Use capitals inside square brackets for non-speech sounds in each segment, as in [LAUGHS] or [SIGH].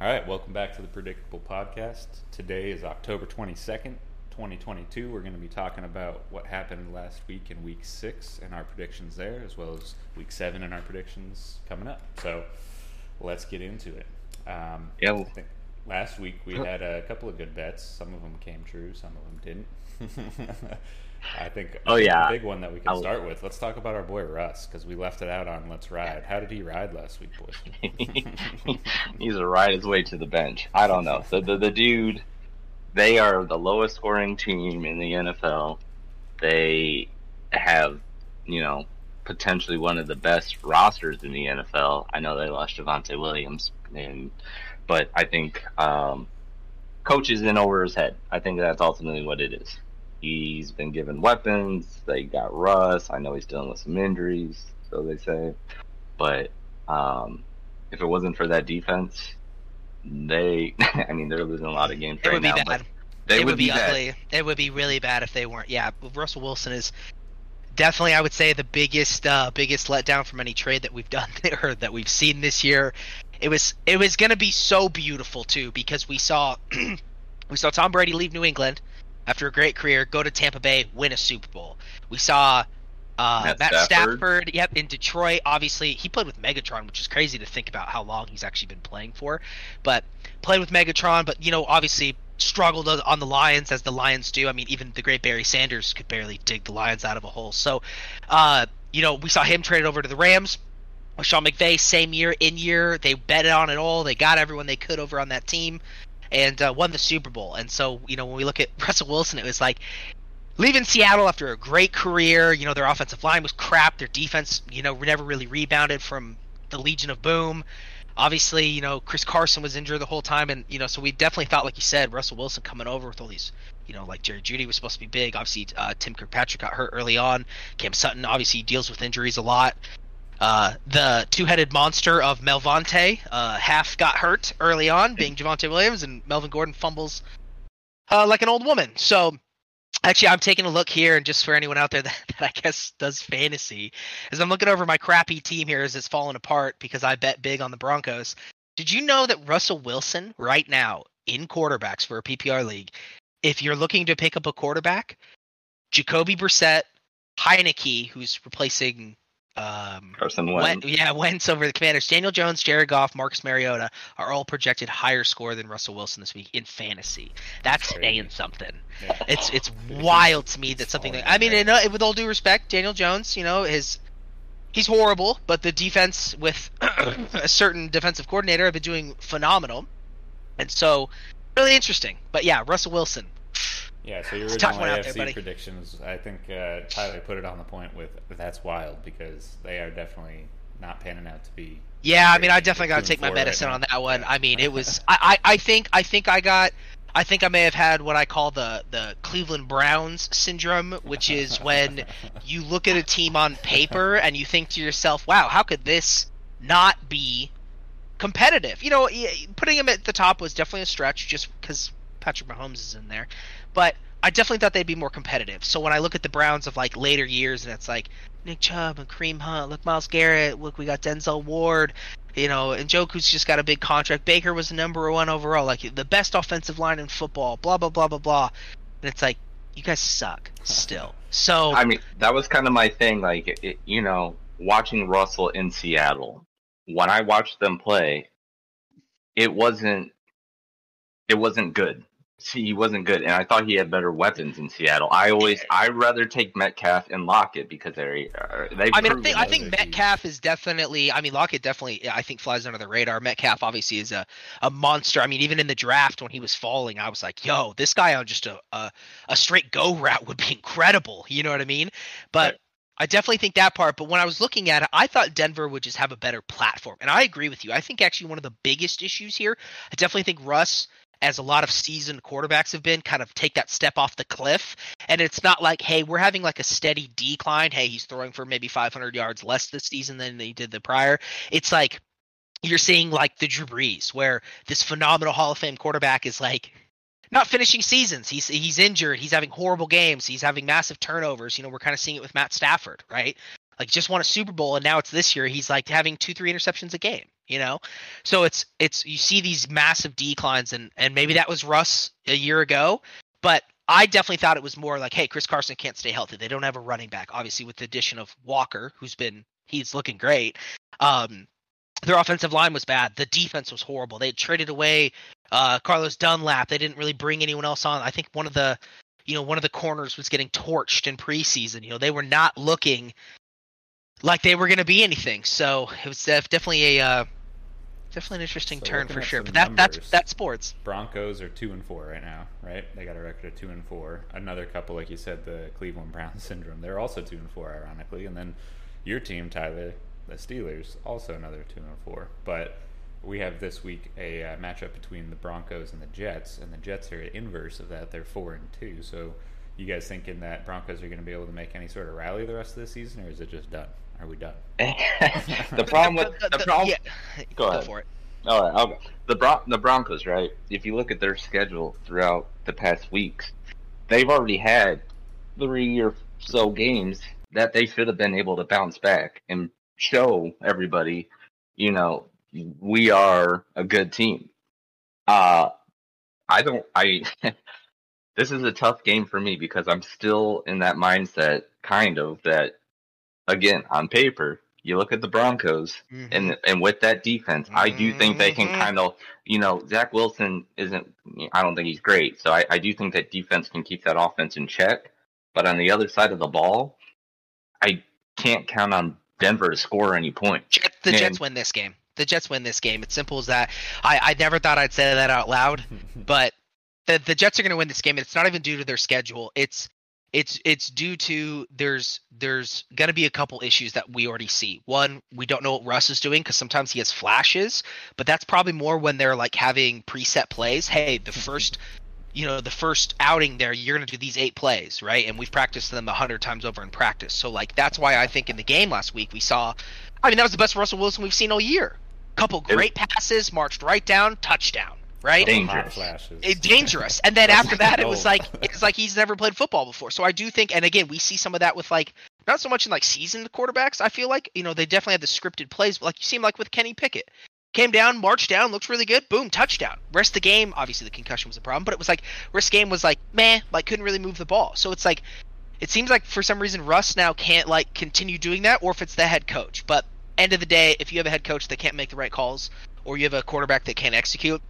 All right, welcome back to the Predictable Podcast. Today is October 22nd, 2022. We're going to be talking about what happened last week in week six and our predictions there, as well as week seven and our predictions coming up. So let's get into it. Um, Yeah. I think last week we had a couple of good bets. Some of them came true, some of them didn't. [LAUGHS] I think Oh, yeah. big one that we can I'll- start with. Let's talk about our boy Russ because we left it out on Let's Ride. How did he ride last week, boys? [LAUGHS] He's a ride his way to the bench. I don't know. The, the the dude, they are the lowest scoring team in the NFL. They have, you know, potentially one of the best rosters in the NFL. I know they lost Javonte Williams, and but I think um, coach is in over his head. I think that's ultimately what it is. He's been given weapons. They got Russ. I know he's dealing with some injuries, so they say. But um, if it wasn't for that defense, they, [LAUGHS] I mean, they're losing a lot of games It right would be now. bad. They it would be, bad. ugly. It would be really bad if they weren't. Yeah, Russell Wilson is definitely, I would say, the biggest uh, biggest letdown from any trade that we've [LAUGHS] done or that we've seen this year. It was it was going to be so beautiful too because we saw [CLEARS THROAT] we saw Tom Brady leave New England after a great career, go to Tampa Bay, win a Super Bowl. We saw uh, Matt Matt, Stafford. Stafford. yep, in Detroit. Obviously, he played with Megatron, which is crazy to think about how long he's actually been playing for. But played with Megatron, but you know, obviously struggled on- the Lions as the Lions do. I mean, even the great Barry Sanders could barely dig the Lions out of a hole. So, uh, you know, we saw him traded over to the Rams. Sean McVay, same year in year, they bet on it all. They got everyone they could over on that team, and uh, won the Super Bowl. And so, you know, when we look at [LAUGHS] Russell Wilson, it was like leaving Seattle after a great career. You know, their offensive line was crap. Their defense, you know, never really rebounded from the Legion of Boom. Obviously, you know, Chris Carson was injured the whole time, and you know, so we definitely thought, like you said, Russell Wilson coming over with all these, you know, like Jerry Jeudy was supposed to be big. Obviously, uh, Tim Kirkpatrick got hurt early on. Cam Sutton obviously deals with injuries a lot. Uh, the two-headed monster of Melvante, uh, half got hurt early on, being Javonte Williams, and Melvin Gordon fumbles uh, like an old woman. So actually i'm taking a look here and just for anyone out there [LAUGHS] that, that i guess does fantasy as i'm looking over my crappy team here as it's falling apart because i bet big on the broncos did you know that russell wilson right now in quarterbacks for a ppr league if you're looking to pick up a quarterback jacoby brissett Heinicke who's replacing um Carson Wen- Wentz. yeah, Wentz over the Commanders. Daniel Jones, Jared Goff, Marcus Mariota are all projected higher score than Russell Wilson this week in fantasy. That's Crazy. saying something. Yeah. It's it's wild to me that something. falling Like, I mean, in and, uh, with all due respect, Daniel Jones, you know, his he's horrible, but the defense with [COUGHS] a certain defensive coordinator have been doing phenomenal, and so really interesting. But yeah, Russell Wilson. Yeah, so your It's a tough original there, AFC buddy. predictions, I think uh, Tyler put it on the point with that's wild because they are definitely not panning out to be. Yeah, I mean, I definitely got to take my four right medicine on that one. Yeah. I mean, it was. [LAUGHS] I, I, I think, I think I got. I think I may have had what I call the the Cleveland Browns syndrome, which is when [LAUGHS] you look at a team on paper and you think to yourself, "Wow, how could this not be competitive?" You know, putting him at the top was definitely a stretch, just because Patrick Mahomes is in there. But I definitely thought they'd be more competitive. So when I look at the Browns of like later years, and it's like Nick Chubb and Kareem Hunt, look Myles Garrett, look we got Denzel Ward, you know, and Njoku's just got a big contract. Baker was the number one overall, like the best offensive line in football. Blah blah blah blah blah. And it's like you guys suck [LAUGHS] still. So I mean, that was kind of my thing. Like, it, it- you know, watching Russell in Seattle. When I watched them play, it wasn't. It wasn't good. See, he wasn't good, and I thought he had better weapons in Seattle. I always, I'd rather take Metcalf and Lockett because they're, uh, they. I mean, I think I think are Metcalf is definitely. I mean, Lockett definitely. I think flies under the radar. Metcalf obviously is a, a monster. I mean, even in the draft when he was falling, I was like, "Yo, this guy on just a a, a straight go route would be [LAUGHS] incredible." You know what I mean? But Right. I definitely think that part. But when I was looking at it, I thought Denver would just have a better platform, and I agree with you. I think actually one of the biggest issues here. I definitely think Russ. As a lot of seasoned quarterbacks have been, kind of take that step off the cliff. And it's not like, hey, we're having like a steady decline. Hey, he's throwing for maybe 500 yards less this season than he did the prior. It's like you're seeing like the Drew Brees, where this phenomenal Hall of Fame quarterback is like not finishing seasons. He's he's injured. He's having horrible games. He's having massive turnovers. You know, we're kind of seeing it with Matt Stafford, right? Like just won a Super Bowl, and now it's this year. He's like having two, three interceptions a game. You know, so it's it's you see these massive declines, and and maybe that was Russ a year ago, but I definitely thought it was more like, hey, Chris Carson can't stay healthy. They don't have a running back, obviously, with the addition of Walker, who's been he's looking great. Um, their offensive line was bad. The defense was horrible. They traded away uh, Carlos Dunlap. They didn't really bring anyone else on. I think one of the, you know, one of the corners was getting torched in preseason. You know, they were not looking like they were going to be anything. So it was definitely a uh, definitely an interesting So turn for sure. But that—that's—that's sports. Broncos are two and four right now, right? They got a record of two and four. Another couple, like you said, the Cleveland Browns [LAUGHS] syndrome. They're also two and four, ironically. And then your team, Tyler, the Steelers, also another two and four. But we have this week a uh, matchup between the Broncos and the Jets, and the Jets are inverse of that. They're four and two. So, you guys thinking that Broncos are going to be able to make any sort of rally the rest of the season, or is it just done? Are we done? [LAUGHS] the [LAUGHS] problem with the problem. yeah, Go go ahead. for it. All right, I'll go. The Bron- the Broncos, right? If you look at their schedule throughout the past weeks, they've already had three or so games that they should have been able to bounce back and show everybody, you know, we are a good team. Uh I don't I [LAUGHS] this is a tough game for me because I'm still in that mindset kind of that again, on paper, you look at the Broncos Mhm. and and with that defense, I do think they can Mhm. kind of, you know, Zach Wilson isn't. I don't think he's great, so I, I do think that defense can keep that offense in check. But on the other side of the ball, I can't count on Denver to score any points. Jet, the And- Jets win this game. The Jets win this game. It's simple as that. I, I never thought I'd say that out loud, [LAUGHS] but the the Jets are going to win this game, and it's not even due to their schedule. It's it's it's due to there's there's going to be a couple issues that we already see. One, we don't know what Russ is doing because sometimes he has flashes, but that's probably more when they're like having preset plays. Hey, the mm-hmm. first. You know, the first outing there, you're going to do these eight plays, right? And we've practiced them a hundred times over in practice. So, like, that's why I think in the game last week we saw. I mean, that was the best Russell Wilson we've seen all year. Couple great passes, marched right down, touchdown, right? Dangerous. It- dangerous. And then after that, it was like it's like he's never played football before. So I do think, and again, we see some of that with like not so much in like seasoned quarterbacks. I feel like you know they definitely have the scripted plays, but like you seem like with Kenny Pickett. Came down, marched down, looked really good. Boom, touchdown. Rest of the game, obviously the concussion was a problem, but it was like rest game was like meh, like couldn't really move the ball. So it's like it seems like for some reason Russ now can't like continue doing that, or if it's the head coach. But end of the day, if you have a head coach that can't make the right calls, or you have a quarterback that can't execute,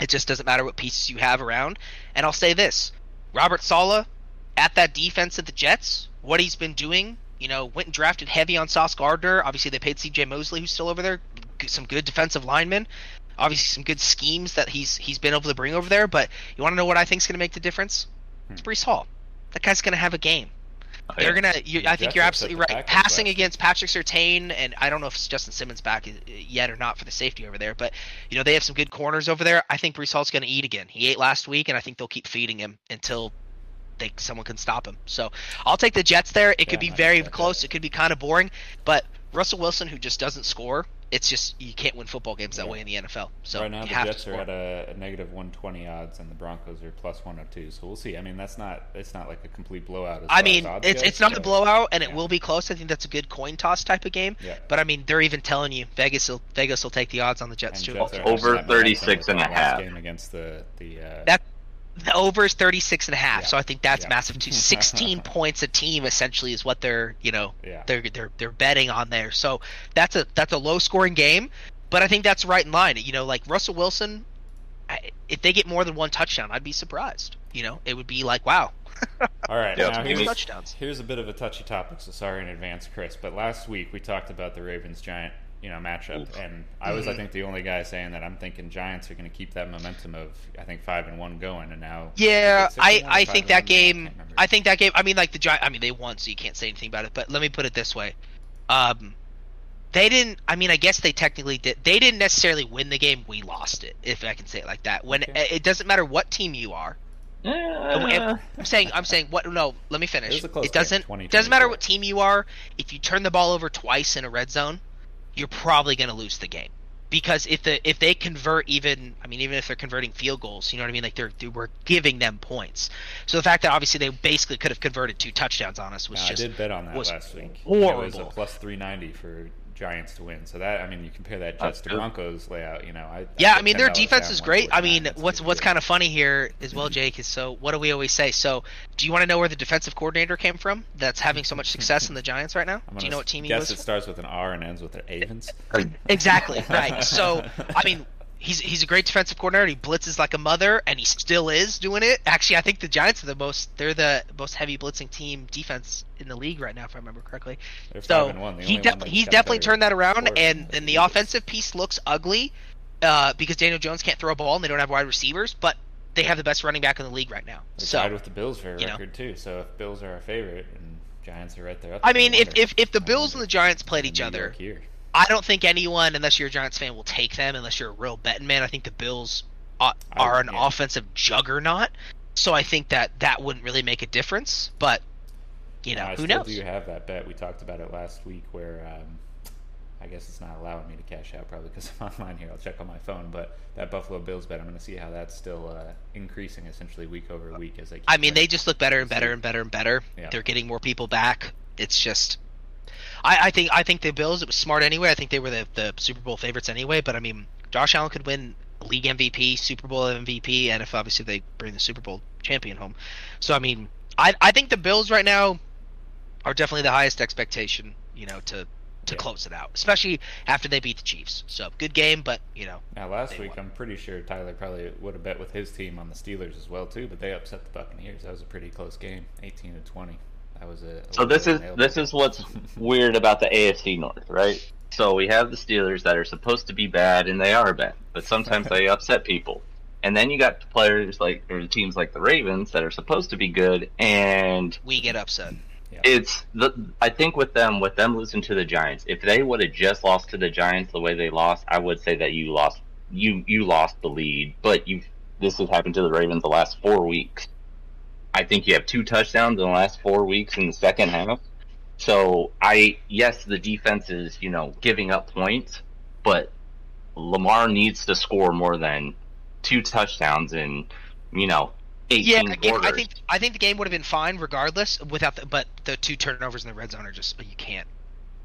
it just doesn't matter what pieces you have around. And I'll say this: Robert Saleh at that defense of the Jets, what he's been doing, you know, went and drafted heavy on Sauce Gardner. Obviously, they paid C.J. Mosley, who's still over there. Some good defensive linemen. Obviously, some good schemes that he's he's been able to bring over there. But you want to know what I think is going to make the difference? Hmm. It's Breece Hall. That guy's going to have a game. They're gonna. You, I think you're absolutely right. Passing last against Patrick Surtain, and I don't know if Justin Simmons back yet or not for the safety over there, but you know they have some good corners over there. I think Breece Hall's gonna eat again. He ate last week, and I think they'll keep feeding him until they someone can stop him. So I'll take the Jets there. It Yeah, could be very close. It could be kind of boring, but Russell Wilson, who just doesn't score, it's just you can't win football games that Yeah. way in the NFL. So right now, you the have Jets to are at a, a negative 120 odds, and the Broncos are plus 102. So we'll see. I mean, that's not it's not like a complete blowout. As I mean, as odds it's go, it's not a but- blowout, and it will be close. I think that's a good coin toss type of game. Yeah. But I mean, they're even telling you Vegas will Vegas will take the odds on the Jets And too. Jets Over having that momentum 36 and a half. game against the the. Uh, That- The over is 36 and a half, Yeah. so I think that's Yeah. massive too. 16 [LAUGHS] points a team essentially is what they're, you know, yeah. they're they're they're betting on there. So that's a that's a low scoring game, but I think that's right in line. You know, like Russell Wilson, I, if they get more than one touchdown, I'd be surprised. You know, it would be like, wow, [LAUGHS] All right. Yeah, now here's, touchdowns. here's a bit of a touchy topic, so sorry in advance, Chris. But last week we talked about the Ravens Giant, you know, matchup, Oof. and I was, I Mhm. think, the only guy saying that I'm thinking Giants are going to keep that momentum of I think five and one going, and now Yeah, is it six I, and one or I think that one now? I game. I think that game. I mean, like the Giant. I mean, they won, so you can't say anything about it. But let me put it this way: um, they didn't. I mean, I guess they technically did. They didn't necessarily win the game. We lost it, if I can say it like that. When Okay. it doesn't matter what team you are. Eh, I'm saying. I'm saying. What? No. Let me finish. was a close it doesn't. game, 20, doesn't matter what team you are. If you turn the ball over twice in a red zone, you're probably going to lose the game. Because if the if they convert even, I mean, even if they're converting field goals, you know what I mean? Like they're they we're giving them points. So the fact that obviously they basically could have converted two touchdowns on us was No, I just did bet on that last week. It was a horrible. plus 390 for Giants to win. So that I mean, you compare that Jets to Broncos layout. You know, I yeah, I I mean their defense is great. I mean, what's what's kind of funny here as well, Jake, is so what do we always say? So, do you want to know where the defensive coordinator came from? That's having so much success in the Giants right now. [LAUGHS] Do you know what team he was? Guess it starts with an R and ends with an Avens. exactly right. So, I mean, he's he's a great defensive coordinator. He blitzes like a mother, and he still is doing it. Actually, I think the Giants are the most they're the most heavy blitzing team defense in the league right now, if I remember correctly. They're so one. he de- he's definitely turned that around, and and the offensive piece looks ugly uh, because Daniel Jones can't throw a ball and they don't have wide receivers, but they have the best running back in the league right now. They're so tied with the Bills for a record know. too. So if Bills are our favorite and Giants are right there, I mean, if, if if the Bills and the Giants played each other, here. I don't think anyone, unless you're a Giants fan, will take them unless you're a real betting man. I think the Bills are, are an yeah. offensive juggernaut, so I think that that wouldn't really make a difference. But you know, I who knows? do you have that bet. We talked about it last week where um, I guess it's not allowing me to cash out probably because [LAUGHS] I'm online here. I'll check on my phone, but that Buffalo Bills bet, I'm going to see how that's still uh, increasing essentially week over week as they. Keep I mean, they just look better and better and better and better. Yeah. They're getting more people back. It's just, I, I think I think the Bills. It was smart anyway. I think they were the, the Super Bowl favorites anyway. But I mean, Josh Allen could win league MVP, Super Bowl MVP, and if obviously they bring the Super Bowl champion home. So I mean, I I think the Bills right now are definitely the highest expectation. You know, to to Yeah. close it out, especially after they beat the Chiefs. So good game, but you know, Now last week, won. I'm pretty sure Tyler probably would have bet with his team on the Steelers as well too, but they upset the Buccaneers. That was a pretty close game, 18 to 20. That was a. a So this is this it. is what's [LAUGHS] weird about the AFC North, right? So we have the Steelers that are supposed to be bad, and they are bad, but sometimes they [LAUGHS] upset people. And then you got players like or teams like the Ravens that are supposed to be good, and we get upset. it's the I think with them with them losing to the Giants, if they would have just lost to the Giants the way they lost, I would say that you lost you you lost the lead. But you this has happened to the Ravens the last four weeks. I think you have two touchdowns in the last four weeks in the second half. So I yes, the defense is you know giving up points, but Lamar needs to score more than two touchdowns in you know Yeah, eighteen I, think- I think I think the game would have been fine regardless without the but the two turnovers in the red zone are just you can't.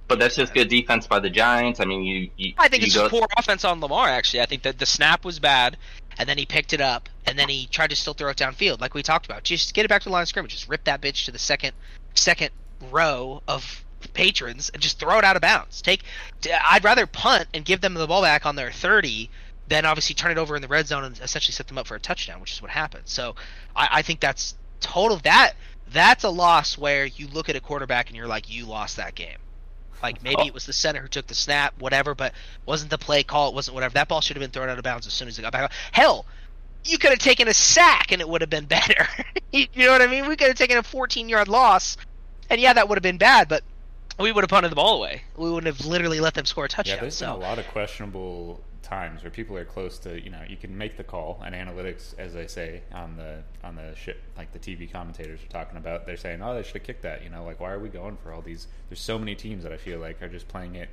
But that's just good defense by the Giants. I mean, you. you I think you it's go, just poor offense on Lamar. Actually, I think that the snap was bad, and then he picked it up, and then he tried to still throw it downfield, like we talked about. Just get it back to the line of scrimmage. Just rip that bitch to the second second row of patrons and just throw it out of bounds. Take. I'd rather punt and give them the ball back on their thirty than obviously turn it over in the red zone and essentially set them up for a touchdown, which is what happened. So I, I think that's total. That that's a loss where you look at a quarterback and you're like, you lost that game. Like [LAUGHS] maybe it was the center who took the snap, whatever, but wasn't the play call, it wasn't whatever. That ball should have been thrown out of bounds as soon as it got back. Hell, you could have taken a sack and it would have been [LAUGHS] better. [LAUGHS] you know what I mean? We could have taken a 14 yard loss, and yeah, that would have been bad, but we would have punted the ball away. We wouldn't have literally let them score a touchdown. Yeah, touchdown. there's been a lot of questionable times where people are close to, you know, you can make the call and analytics, as they say on the on the shit, like the TV commentators are talking about. They're saying, oh, they should have kicked that. You know, like why are we going for all these? There's so many teams that I feel like are just playing it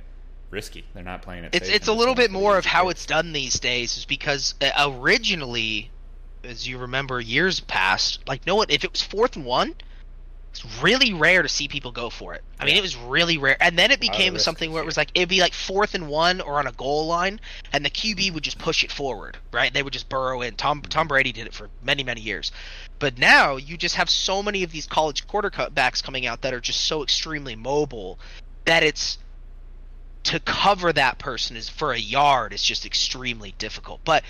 risky. They're not playing it. it's safe it's a little bit more of how it's done these days is because uh, originally as you remember years past like no one if it was fourth and one it's really rare to see people go for it. I mean it was really rare. And then it became something where it was like it'd be like fourth and one or on a goal line and the qb would just push it forward right? They would just burrow in. Tom tom brady did it for many many years. But now you just have so many of these college quarterbacks coming out that are just so extremely mobile that it's to cover that person is for a yard is just extremely difficult. But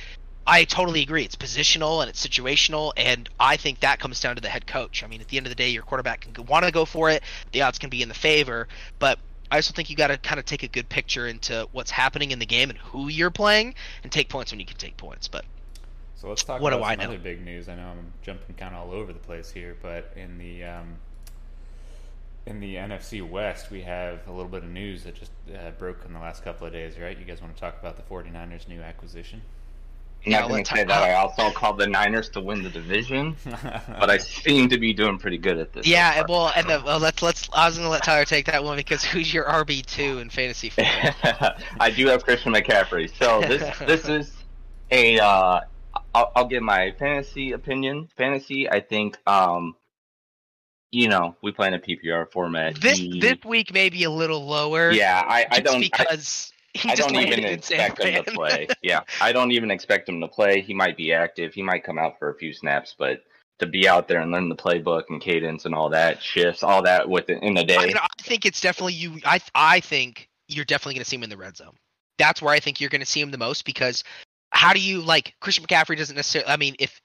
I totally agree. It's positional and it's situational, and I think that comes down to the head coach. I mean, at the end of the day, your quarterback can want to go for it. The odds can be in the favor, but I also think you got to kind of take a good picture into what's happening in the game and who you're playing, and take points when you can take points. But So let's talk What do about I some know? other big news. I know I'm jumping kind of all over the place here, but in the um, in the NFC West, we have a little bit of news that just uh, broke in the last couple of days, right? You guys want to talk about the 49ers' new acquisition? I'm Yeah, not going to say that I also called the Niners to win the division, [LAUGHS] but I seem to be doing pretty good at this. yeah, and well, and the, well, let's let's. I was gonna let Tyler take that one because who's your RB two in fantasy [LAUGHS] football? I do have Christian McCaffrey. So this [LAUGHS] this is a uh, I'll, I'll give my fantasy opinion. Fantasy, I think um, you know, we play in a PPR format. This He- this week may be a little lower. yeah, I, I don't. Because I don't even expect him to play. [LAUGHS] Yeah, I don't even expect him to play. He might be active. He might come out for a few snaps, but to be out there and learn the playbook and cadence and all that shifts, all that within in a day. I, mean, I think it's definitely you. I I think you're definitely going to see him in the red zone. That's where I think you're going to see him the most because how do you like Christian McCaffrey doesn't necessarily. I mean, if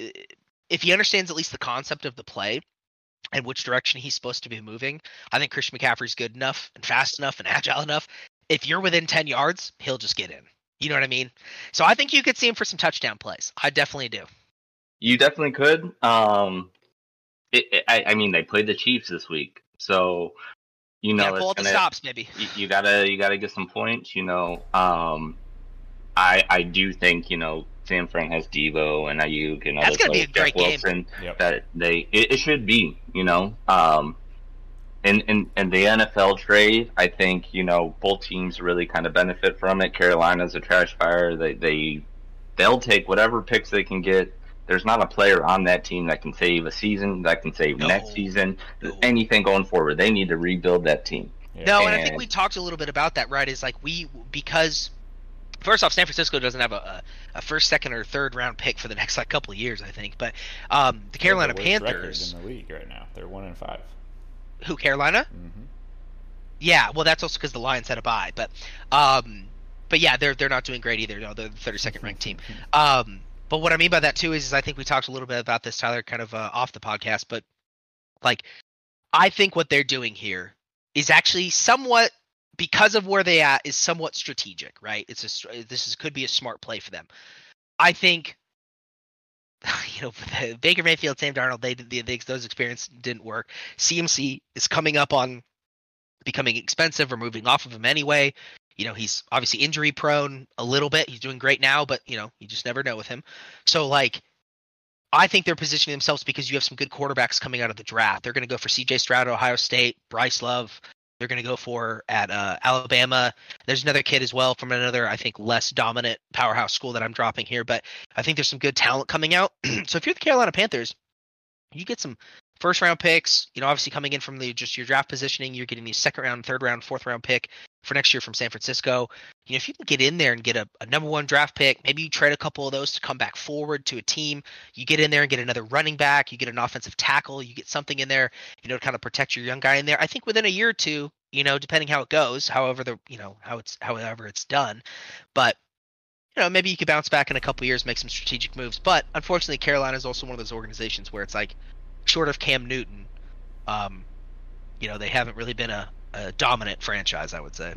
if he understands at least the concept of the play and which direction he's supposed to be moving, I think Christian McCaffrey's good enough and fast enough and agile enough. If you're within ten yards, he'll just get in. You know what I mean? So I think you could see him for some touchdown plays. I definitely do. You definitely could. Um, it, it- I, I mean, they played the Chiefs this week, so you know yeah, pull out the gonna- stops, maybe. you, you gotta you gotta get some points. You know, um, I I do think you know San Fran has Devo and Aiyuk and That's other gonna be a players, Jeff great game. Wilson. Yep. That they it, it should be. You know, um, in in in the NFL trade, I think you know both teams really kind of benefit from it. Carolina's a trash fire. They they they'll take whatever picks they can get. There's not a player on that team that can save a season, that can save No. next season, No. anything going forward. They need to rebuild that team. Yeah. No, and I think we talked a little bit about that, right? Is like we because first off, San Francisco doesn't have a, a, a first, second, or third round pick for the next like couple of years, I think. But um, the Carolina the worst record Panthers, in the league right now. They're one and five. Who Carolina? Mm-hmm. Yeah, well, that's also because the Lions had a bye, but um, but yeah, they're they're not doing great either. No, they're the 32nd ranked team. Um, but what I mean by that too is, is I think we talked a little bit about this, Tyler, kind of uh, off the podcast, but like I think what they're doing here is actually somewhat because of where they at is somewhat strategic, right? It's a this is could be a smart play for them. I think [LAUGHS] you know [LAUGHS] Baker Mayfield, Sam Darnold, they, they, they those experiences didn't work. CMC is coming up on becoming expensive or moving off of him anyway. You know, he's obviously injury prone a little bit. He's doing great now, but you know, you just never know with him. So like I think they're positioning themselves because you have some good quarterbacks coming out of the draft. They're going to go for CJ Stroud at Ohio State, Bryce Love. They're going to go for at uh, Alabama. There's another kid as well from another, I think, less dominant powerhouse school that I'm dropping here, but I think there's some good talent coming out. [CLEARS THROAT] so if you're the Carolina Panthers, you get some first round picks. You know, obviously coming in from the just your draft positioning, you're getting the second round, third round, fourth round pick for next year from San Francisco. You know, if you can get in there and get a, a number one draft pick, maybe you trade a couple of those to come back forward to a team. You get in there and get another running back, you get an offensive tackle, you get something in there, you know, to kind of protect your young guy in there. I think within a year or two, you know, depending how it goes, however the you know how it's however it's done, but you know maybe you could bounce back in a couple years, make some strategic moves. But unfortunately, Carolina is also one of those organizations where it's like, short of Cam Newton, um, you know, they haven't really been a, a dominant franchise. I would say.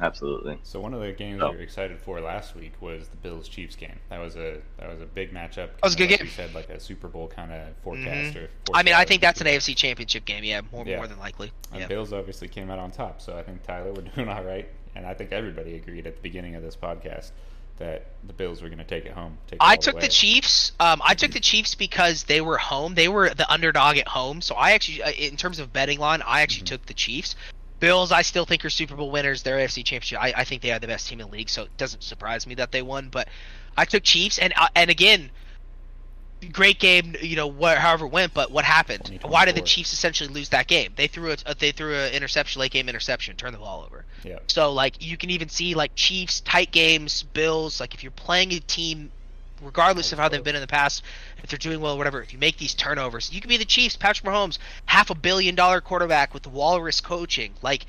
Absolutely. So one of the games Oh. we were excited for last week was the Bills Chiefs game. That was a that was a big matchup. That was a good like game. You said like a Super Bowl kind of forecast or. I mean, I think that's an AFC Championship game. Yeah, more Yeah. more than likely. And Yeah. Bills obviously came out on top, so I think Tyler [LAUGHS] we're doing all right, and I think everybody agreed at the beginning of this podcast that the Bills were going to take it home. Take it I took way. the Chiefs. Um, I took the Chiefs because they were home. They were the underdog at home. So I actually, uh, in terms of betting line, I actually Mhm. took the Chiefs. Bills, I still think are Super Bowl winners. They're AFC Championship. I, I think they are the best team in the league, so it doesn't surprise me that they won. But I took Chiefs, and uh, and again, great game. You know, what, however it went, but what happened? Why did the Chiefs essentially lose that game? They threw a they threw an interception, late game interception, turned the ball over. Yeah. So like you can even see like Chiefs tight games, Bills. Like if you're playing a team, regardless of how they've been in the past, if they're doing well, or whatever. If you make these turnovers, you could be the Chiefs. Patrick Mahomes, half a billion dollar quarterback with the Walrus coaching. Like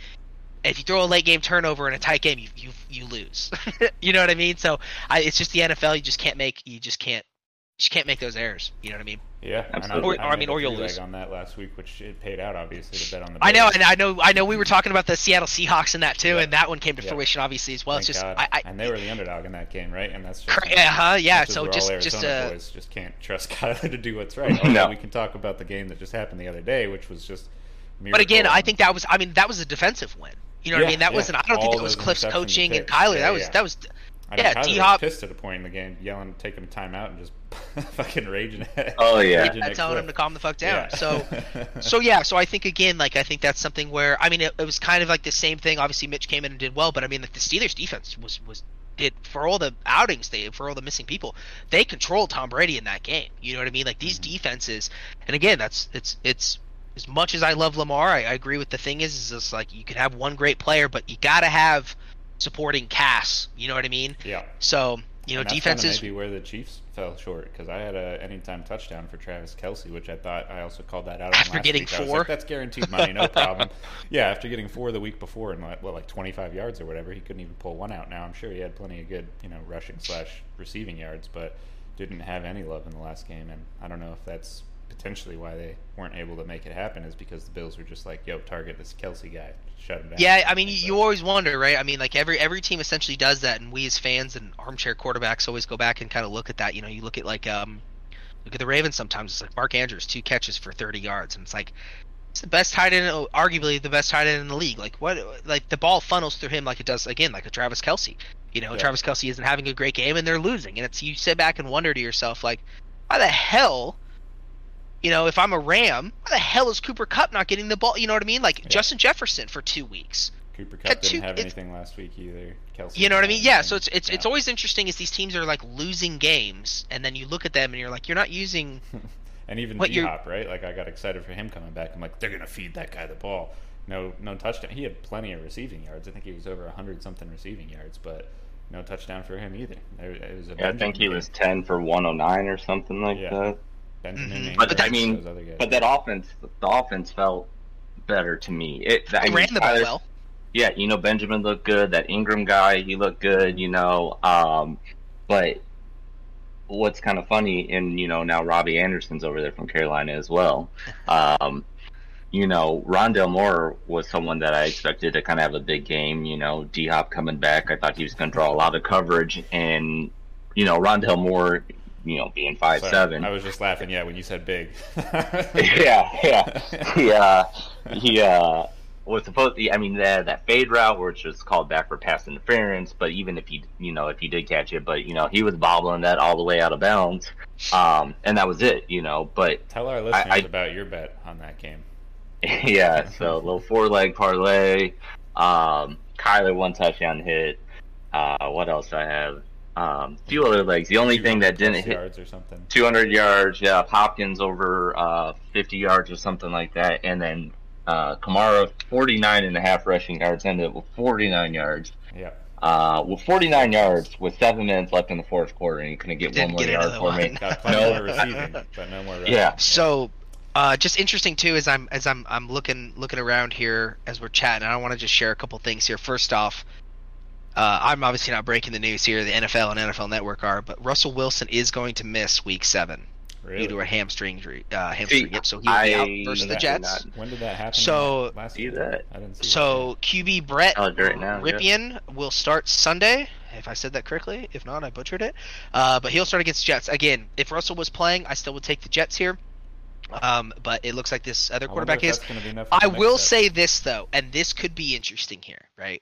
if you throw a late game turnover in a tight game, you you you lose. [LAUGHS] you know what I mean? So I, it's just the NFL. You just can't make you just can't you just can't make those errors. You know what I mean? Yeah, Absolutely. Or- or, I mean, or you'll lose. on that last week, which it paid out obviously to bet on the. I know, and I know, I know. We were talking about the Seattle Seahawks in that too, Yeah. and that one came to Yeah. fruition obviously as well. Thank it's just, I, I, and they were the underdog in that game, right? And that's just Cor- yeah, huh? Yeah. much So just, all just Arizona uh, boys just can't trust [LAUGHS] Kyler to do what's right. No. we can talk about the game that just happened the other day, which was just. but again, I think that was, I mean, that was a defensive win. You know what I mean? That yeah. wasn't. I don't think All it was Kliff's interceptions coaching and picks. Kyler. Yeah, that was, yeah. that was. I know yeah, Kyler D-Hop- pissed at a point in the game, yelling, taking time out, and just [LAUGHS] fucking raging. At, Oh, yeah. raging Yeah, at telling him to calm the fuck down. Yeah. So, [LAUGHS] so yeah. So I think again, like I think that's something where I mean, it, it was kind of like the same thing. Obviously, Mitch came in and did well, but I mean, like the Steelers' defense was was did for all the outings they for all the missing people, they controlled Tom Brady in that game. You know what I mean? Like these Mhm. defenses, and again, that's it's it's as much as I love Lamar, I, I agree with the thing is, is it's like you can have one great player, but you got to have supporting cast. You know what I mean? Yeah. So you know, And that's defenses. maybe where the Chiefs fell short because I had a anytime touchdown for Travis Kelce, which I thought I also called that out After getting week. Four? like, That's guaranteed money, no problem. [LAUGHS] yeah, after getting four the week before and like, what like 25 yards or whatever, he couldn't even pull one out. Now I'm sure he had plenty of good you know rushing slash receiving yards, but didn't have any love in the last game, and I don't know if that's potentially why they weren't able to make it happen is because the Bills were just like, yo, target this Kelce guy, shut him down. Yeah, I mean, you always wonder, right? I mean, like every every team essentially does that, and we as fans and armchair quarterbacks always go back and kind of look at that. You know, you look at like um, look at the Ravens. Sometimes it's like Mark Andrews, two catches for thirty yards, and it's like it's the best tight end, arguably the best tight end in the league. Like what? Like the ball funnels through him like it does again, like a Travis Kelce. You know, Yeah. Travis Kelce isn't having a great game, and they're losing, and it's you sit back and wonder to yourself, like, why the hell? You know, if I'm a Ram, why the hell is Cooper Kupp not getting the ball? You know what I mean? Like Yeah. Justin Jefferson for two weeks. Cooper Kupp didn't have it's- anything last week either. Kelce, You know what I mean? have Yeah. anything. So it's it's it's always interesting as these teams are like losing games, and then you look at them and you're like, you're not using. [LAUGHS] and even what D Hop, right? Like I got excited for him coming back. I'm like, they're gonna feed that guy the ball. No, no touchdown. He had plenty of receiving yards. I think he was over hundred something receiving yards, but no touchdown for him either. It was a Yeah, I think he Benjamin was 10 for 109 or something like Yeah. that. Benjamin Mhm. But I mean- other guys. But that offense, the offense felt better to me. It, I They mean, ran the ball well. Yeah, you know Benjamin looked good. That Ingram guy, he looked good. You know, um, but what's kind of funny, and you know now Robbie Anderson's over there from Carolina as well. [LAUGHS] Um, you know, Rondale Moore was someone that I expected to kind of have a big game. You know, D Hop coming back, I thought he was going to draw a lot of coverage, and you know Rondale Moore, you know, being five Sorry, seven. I was just laughing. Yeah, when you said big. [LAUGHS] [LAUGHS] yeah, yeah. He uh, he uh, was supposed. To, I mean, that that fade route, which was called back for pass interference. But even if he, you know, if he did catch it, but you know, he was bobbling that all the way out of bounds, um, and that was it. You know, but Tell our listeners I- about your bet on that game. [LAUGHS] yeah, so a little four leg parlay. Um, Kyler one touchdown hit. Uh, what else I have? Um, a few other legs. The only thing that didn't hit yards or something. 200 yards. Yeah, Hopkins over uh, 50 yards or something like that, and then uh, Kamara 49 and a half rushing yards, ended up with 49 yards. Yeah. Uh, with 49 yards, with seven minutes left in the fourth quarter, and you couldn't get Didn't one more get yard another for me. one. Got No. more receiving, but no more. rushing. Yeah. So, uh, just interesting too, as I'm as I'm I'm looking looking around here as we're chatting. I want to just share a couple things here. First off, uh, I'm obviously not breaking the news here. The NFL and NFL Network are, but Russell Wilson is going to miss Week Seven Really? due to a hamstring injury. Uh, hamstring. See, yep. So he will be out I- versus the that- Jets. When did that happen? So- last See year? that? I didn't see So QB Brett Oh, right now, yeah. Will start Sunday. If I said that correctly, if not, I butchered it. Uh, but he'll start against Jets again. If Russell was playing, I still would take the Jets here. Um, but it looks like this other quarterback is. gonna be enough for I will step. say this though, and this could be interesting here, right?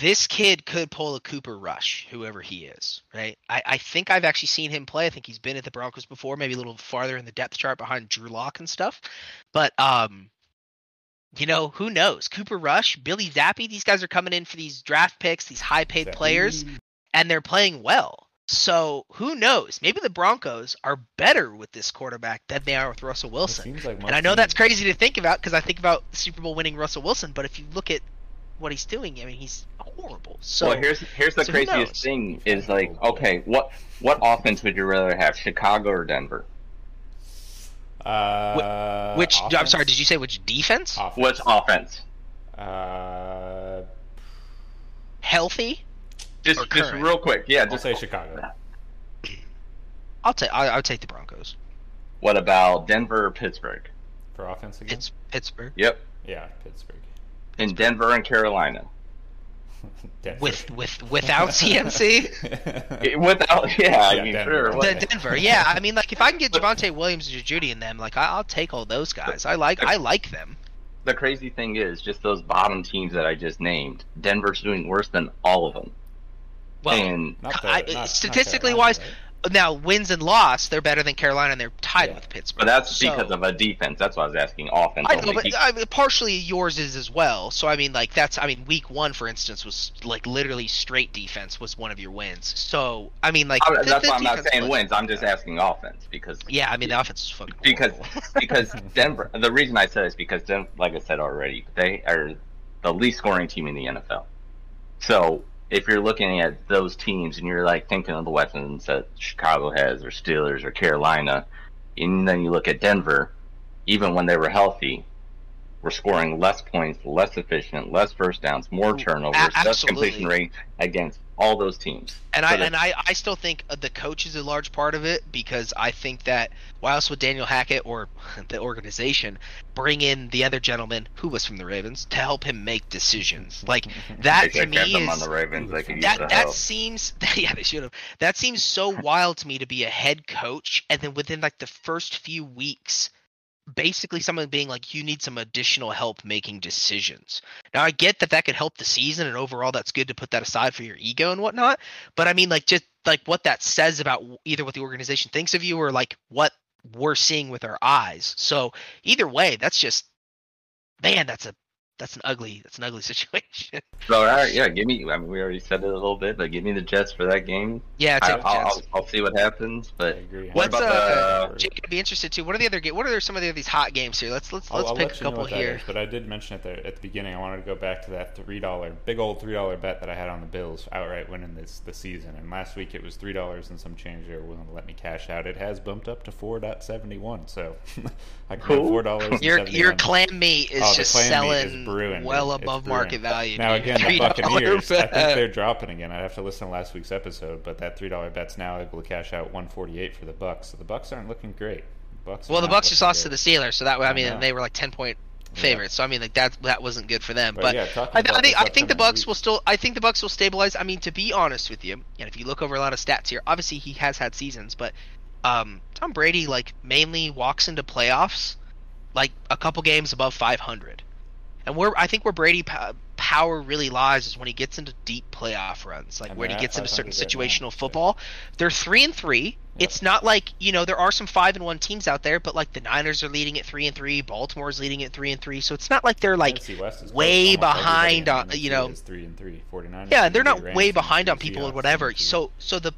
This kid could pull a Cooper Rush, whoever he is, right? I, I think I've actually seen him play. I think he's been at the Broncos before, maybe a little farther in the depth chart behind Drew Lock and stuff. But um, you know, who knows? Cooper Rush, Billy Zappe, these guys are coming in for these draft picks, these high paid players, and they're playing well. So who knows? Maybe the Broncos are better with this quarterback than they are with Russell Wilson. like And I know that's crazy to think about because I think about Super Bowl winning Russell Wilson, but if you look at what he's doing, I mean, he's horrible. So well, here's here's the so craziest thing is like, okay, what what offense would you rather have, Chicago or Denver? Uh, which I'm sorry, did you say which defense? Offense. What's offense? Uh, Healthy? Just just real quick, yeah. I'll Just say Chicago. I'll take I- I'll take the Broncos. what about Denver or Pittsburgh? For offense again? It's Pittsburgh Yep, Yeah, Pittsburgh. In Denver and Carolina. [LAUGHS] Denver. with with without CMC. [LAUGHS] Without, yeah, I mean, Denver. sure. The- Denver, yeah. I mean, like if I can get Javonte Williams and Jeudy in them, like I, I'll take all those guys. I like I like them. the crazy thing is, just those bottom teams that I just named, Denver's doing worse than all of them. Well, and Not the- I- not- not statistically Carolina, wise, right? Now wins and loss, they're better than Carolina, and they're tied Yeah. with Pittsburgh. But that's So- because of a defense. That's why I was asking offense. I know, but I mean, partially yours is as well. So I mean, like that's I mean, week one, for instance, was like literally straight defense was one of your wins. So I mean, like I- that's why I'm not saying wins. I'm just asking offense because Yeah, I mean, the offense is fucking because [LAUGHS] because Denver. The reason I said is because Den, like I said already, they are the least scoring team in the NFL. So if you're looking at those teams and you're like thinking of the weapons that Chicago has or Steelers or Carolina, and then you look at Denver, even when they were healthy, were scoring less points, less efficient, less first downs, more turnovers, less completion rate against all those teams. And I and I, I still think uh, the coach is a large part of it because I think that why else would Daniel Hackett or [LAUGHS] the organization bring in the other gentleman who was from the Ravens to help him make decisions? Like [LAUGHS] that to me them on is the Ravens. They could use that that help. seems [LAUGHS] yeah they should have that seems so wild to me to be a head coach and then within like the first few weeks basically someone being like you need some additional help making decisions. Now i get that that could help the season and overall that's good to put that aside for your ego and whatnot but i mean like just like what that says about either what the organization thinks of you or like what we're seeing with our eyes. So either way that's just man that's a that's an ugly that's an ugly [LAUGHS] situation So all right, yeah, give me. I mean, we already said it a little bit, but give me the Jets for that game. yeah I, take the I'll. I'll, I'll see what happens. I But agree. What What's about uh, the- Jake? I'd be interested too. What are the other ga- What are some of the these hot games here? Let's let's I'll, let's I'll pick let a couple what that here. is, but I did mention at the at the beginning. I wanted to go back to that three dollar big old three dollar bet that I had on the Bills outright winning this the season. And last week it was three dollars and some change. They were willing to let me cash out. It has bumped up to four seventy one. So [LAUGHS] I can Cool. four dollars. Your your clam meat is Oh, just selling is brewing, well dude. It's above brewing. market value. Now dude. again, the [LAUGHS] $3 I think they're dropping again. I'd have to listen to last week's episode, but that three dollar bet's now able to cash out one forty eight for the Bucks. So the Bucks aren't looking great. Bucks. Well, the Bucks just looking lost to the Steelers, so that I I mean know. they were like ten point Yeah. favorites. So I mean like that that wasn't good for them. But But, yeah, I, I think I think the Bucks week. will still I think the Bucks will stabilize. I mean to be honest with you, and if you look over a lot of stats here, obviously he has had seasons, but um, Tom Brady like mainly walks into playoffs like a couple games above 500. And where I think where Brady po- power really lies is when he gets into deep playoff runs, like when he gets into certain 500 now, situational football. They're three and three. Yep. It's not like you know there are some five and one teams out there, but like the Niners are leading at three and three, Baltimore's leading at three and three. So it's not like they're like NFC West is way close. Almost everybody behind on- you know- three and three. 49ers yeah, they're not way behind on people or whatever. So so the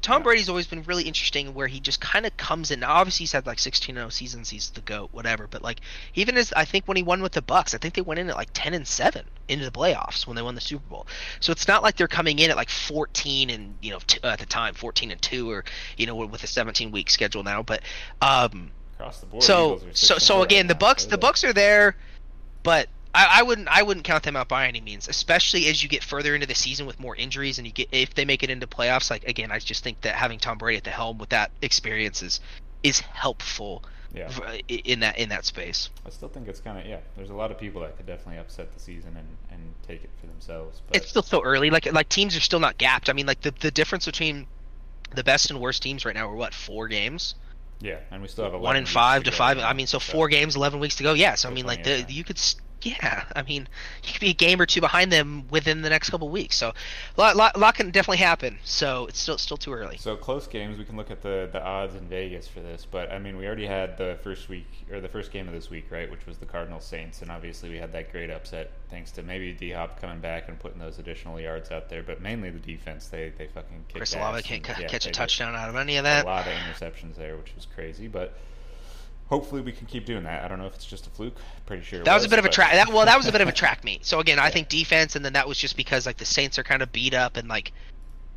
Tom Yeah. Brady's always been really interesting where he just kind of comes in. Now, obviously, he's had like 16 0 seasons. He's the goat, whatever. But like even as I think when he won with the Bucks, I think they went in at like 10 and seven into the playoffs when they won the Super Bowl. So it's not like they're coming in at like 14 and you know t- at the time 14 and two or you know with a 17 week schedule now. But um, across the board. so so so again, right the now. Bucks They're the Bucks are there, but I, I wouldn't I wouldn't count them out by any means, especially as you get further into the season with more injuries and you get if they make it into playoffs. Like again, I just think that having Tom Brady at the helm with that experience is is helpful Yeah, in that in that space. I still think it's kind of yeah. There's a lot of people that could definitely upset the season and, and take it for themselves. But It's still so early. Like like teams are still not gapped. I mean, like the the difference between the best and worst teams right now are what four games, yeah, and we still have 11 one and weeks five to go, five. I mean, so four games, eleven weeks to go. Yeah, so I mean, like the you could, yeah. I mean, you could be a game or two behind them within the next couple weeks. So, a lot, lot, lot can definitely happen. So it's still still too early. So close games, we can look at the the odds in Vegas for this, but I mean, we already had the first week or the first game of this week, right, which was the Cardinals Saints, and obviously we had that great upset thanks to maybe D Hop coming back and putting those additional yards out there, but mainly the defense. They they fucking kicked Chris Olave can't and, ca- yeah, catch a touchdown out of any of that. A lot of interceptions there, which was crazy, but. Hopefully we can keep doing that. I don't know if it's just a fluke. Pretty sure That was a bit of a track. That well, that was a bit of a [LAUGHS] track meet. So again, I think defense, and then that was just because like the Saints are kind of beat up and like,